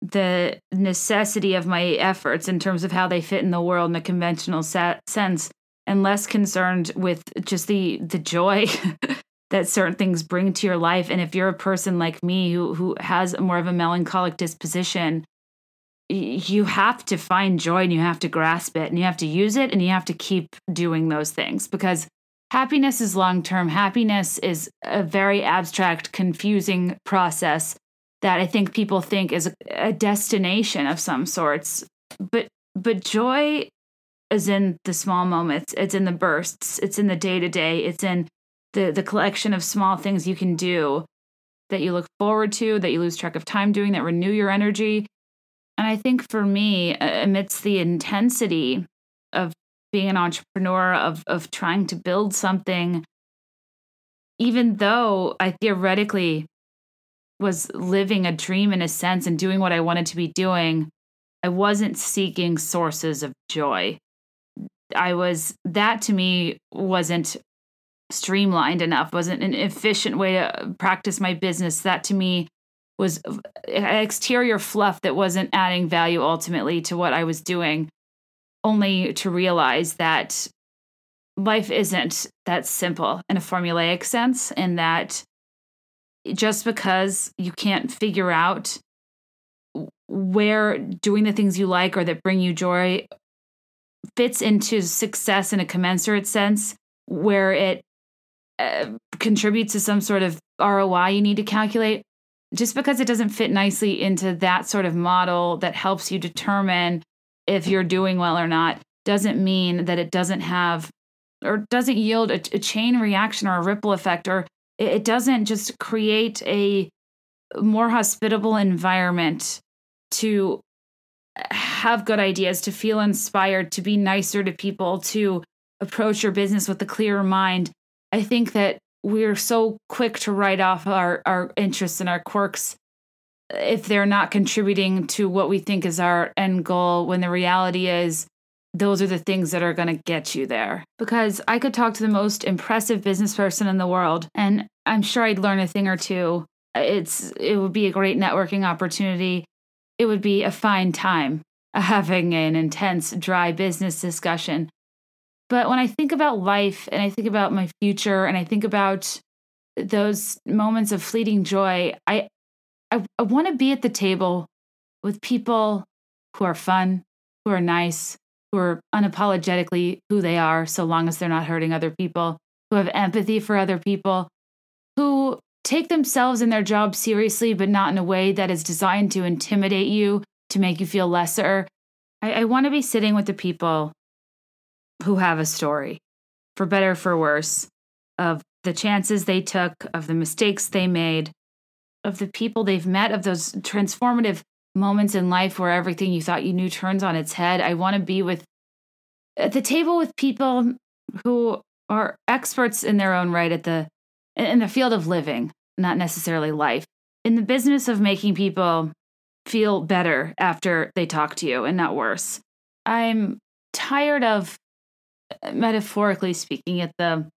the necessity of my efforts in terms of how they fit in the world in a conventional sense and less concerned with just the the joy that certain things bring to your life and if you're a person like me who who has more of a melancholic disposition you have to find joy and you have to grasp it and you have to use it and you have to keep doing those things because happiness is long term. Happiness is a very abstract, confusing process that I think people think is a destination of some sorts. But but joy is in the small moments. It's in the bursts. It's in the day to day. It's in the the collection of small things you can do that you look forward to, that you lose track of time doing, that renew your energy, and I think for me, amidst the intensity of being an entrepreneur, of, of trying to build something, even though I theoretically was living a dream in a sense and doing what I wanted to be doing, I wasn't seeking sources of joy. I was, that to me wasn't streamlined enough, wasn't an efficient way to practice my business. That to me was exterior fluff that wasn't adding value ultimately to what I was doing, only to realize that life isn't that simple in a formulaic sense, and that just because you can't figure out where doing the things you like or that bring you joy fits into success in a commensurate sense, where it uh, contributes to some sort of ROI you need to calculate just because it doesn't fit nicely into that sort of model that helps you determine if you're doing well or not doesn't mean that it doesn't have or doesn't yield a, a chain reaction or a ripple effect or it, it doesn't just create a more hospitable environment to have good ideas to feel inspired to be nicer to people to approach your business with a clearer mind i think that we're so quick to write off our, our interests and our quirks if they're not contributing to what we think is our end goal when the reality is those are the things that are going to get you there. Because i could talk to the most impressive business person in the world and i'm sure i'd learn a thing or two. It's it would be a great networking opportunity. It would be a fine time having an intense dry business discussion but when I think about life and I think about my future and I think about those moments of fleeting joy, I I, I want to be at the table with people who are fun, who are nice, who are unapologetically who they are, so long as they're not hurting other people, who have empathy for other people, who take themselves and their job seriously, but not in a way that is designed to intimidate you, to make you feel lesser. I, I want to be sitting with the people who have a story, for better for worse, of the chances they took, of the mistakes they made, of the people they've met, of those transformative moments in life where everything you thought you knew turns on its head. I want to be with at the table with people who are experts in their own right at the in the field of living, not necessarily life. In the business of making people feel better after they talk to you and not worse. I'm tired of, metaphorically speaking, at the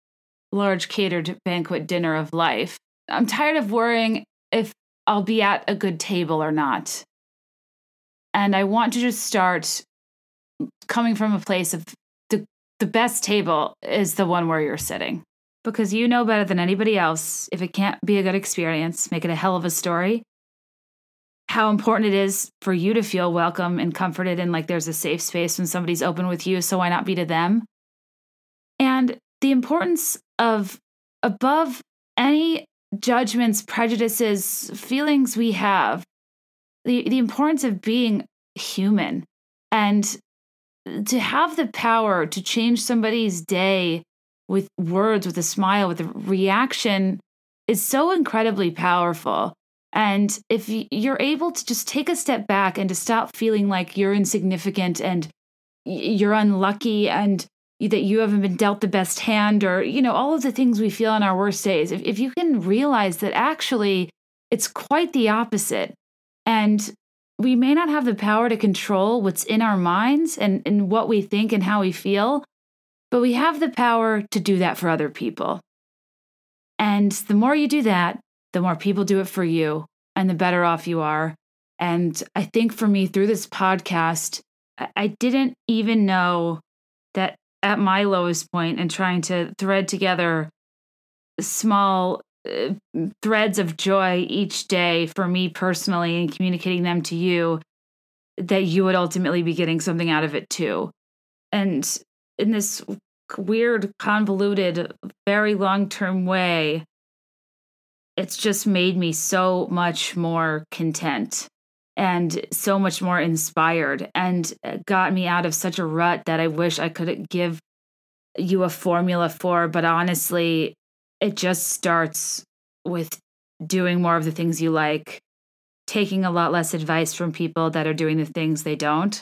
large catered banquet dinner of life. I'm tired of worrying if I'll be at a good table or not. And I want to just start coming from a place of the, the best table is the one where you're sitting. Because you know better than anybody else if it can't be a good experience, make it a hell of a story. How important it is for you to feel welcome and comforted and like there's a safe space when somebody's open with you. So why not be to them? And the importance of above any judgments, prejudices, feelings we have, the, the importance of being human and to have the power to change somebody's day with words, with a smile, with a reaction is so incredibly powerful. And if you're able to just take a step back and to stop feeling like you're insignificant and you're unlucky and that you haven't been dealt the best hand or you know all of the things we feel on our worst days. If, if you can realize that actually it's quite the opposite and we may not have the power to control what's in our minds and, and what we think and how we feel but we have the power to do that for other people. And the more you do that the more people do it for you and the better off you are. And i think for me through this podcast i didn't even know that at my lowest point and trying to thread together small uh, threads of joy each day for me personally and communicating them to you that you would ultimately be getting something out of it too. And in this weird convoluted very long-term way it's just made me so much more content and so much more inspired and uh, got me out of such a rut that I wish I could give you a formula for. But honestly, it just starts with doing more of the things you like, taking a lot less advice from people that are doing the things they don't,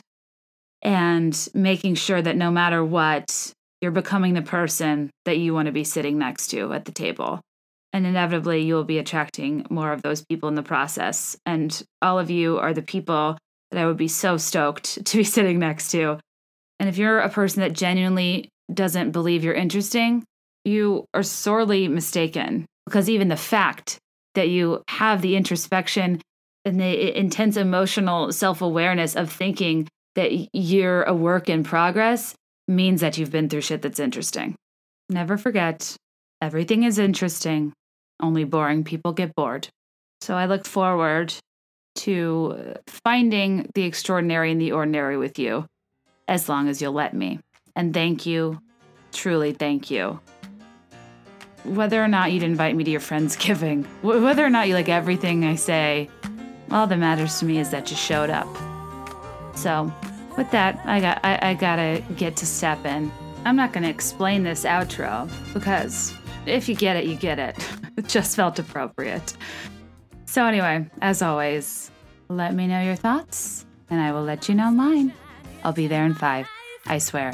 and making sure that no matter what, you're becoming the person that you want to be sitting next to at the table and inevitably you will be attracting more of those people in the process. And all of you are the people that i would be so stoked to be sitting next to. And if you're a person that genuinely doesn't believe you're interesting you are sorely mistaken because even the fact that you have the introspection and the intense emotional self-awareness of thinking that you're a work in progress means that you've been through shit that's interesting. Never forget everything is interesting only boring people get bored. So I look forward to finding the extraordinary and the ordinary with you as long as you'll let me. And thank you, truly thank you. Whether or not you'd invite me to your Friendsgiving, whether or not you like everything I say, all that matters to me is that you showed up. So, with that, I got I, I gotta get to step in. I'm not gonna explain this outro because if you get it, you get it. it just felt appropriate. So, anyway, as always, let me know your thoughts and I will let you know mine. I'll be there in five. I swear.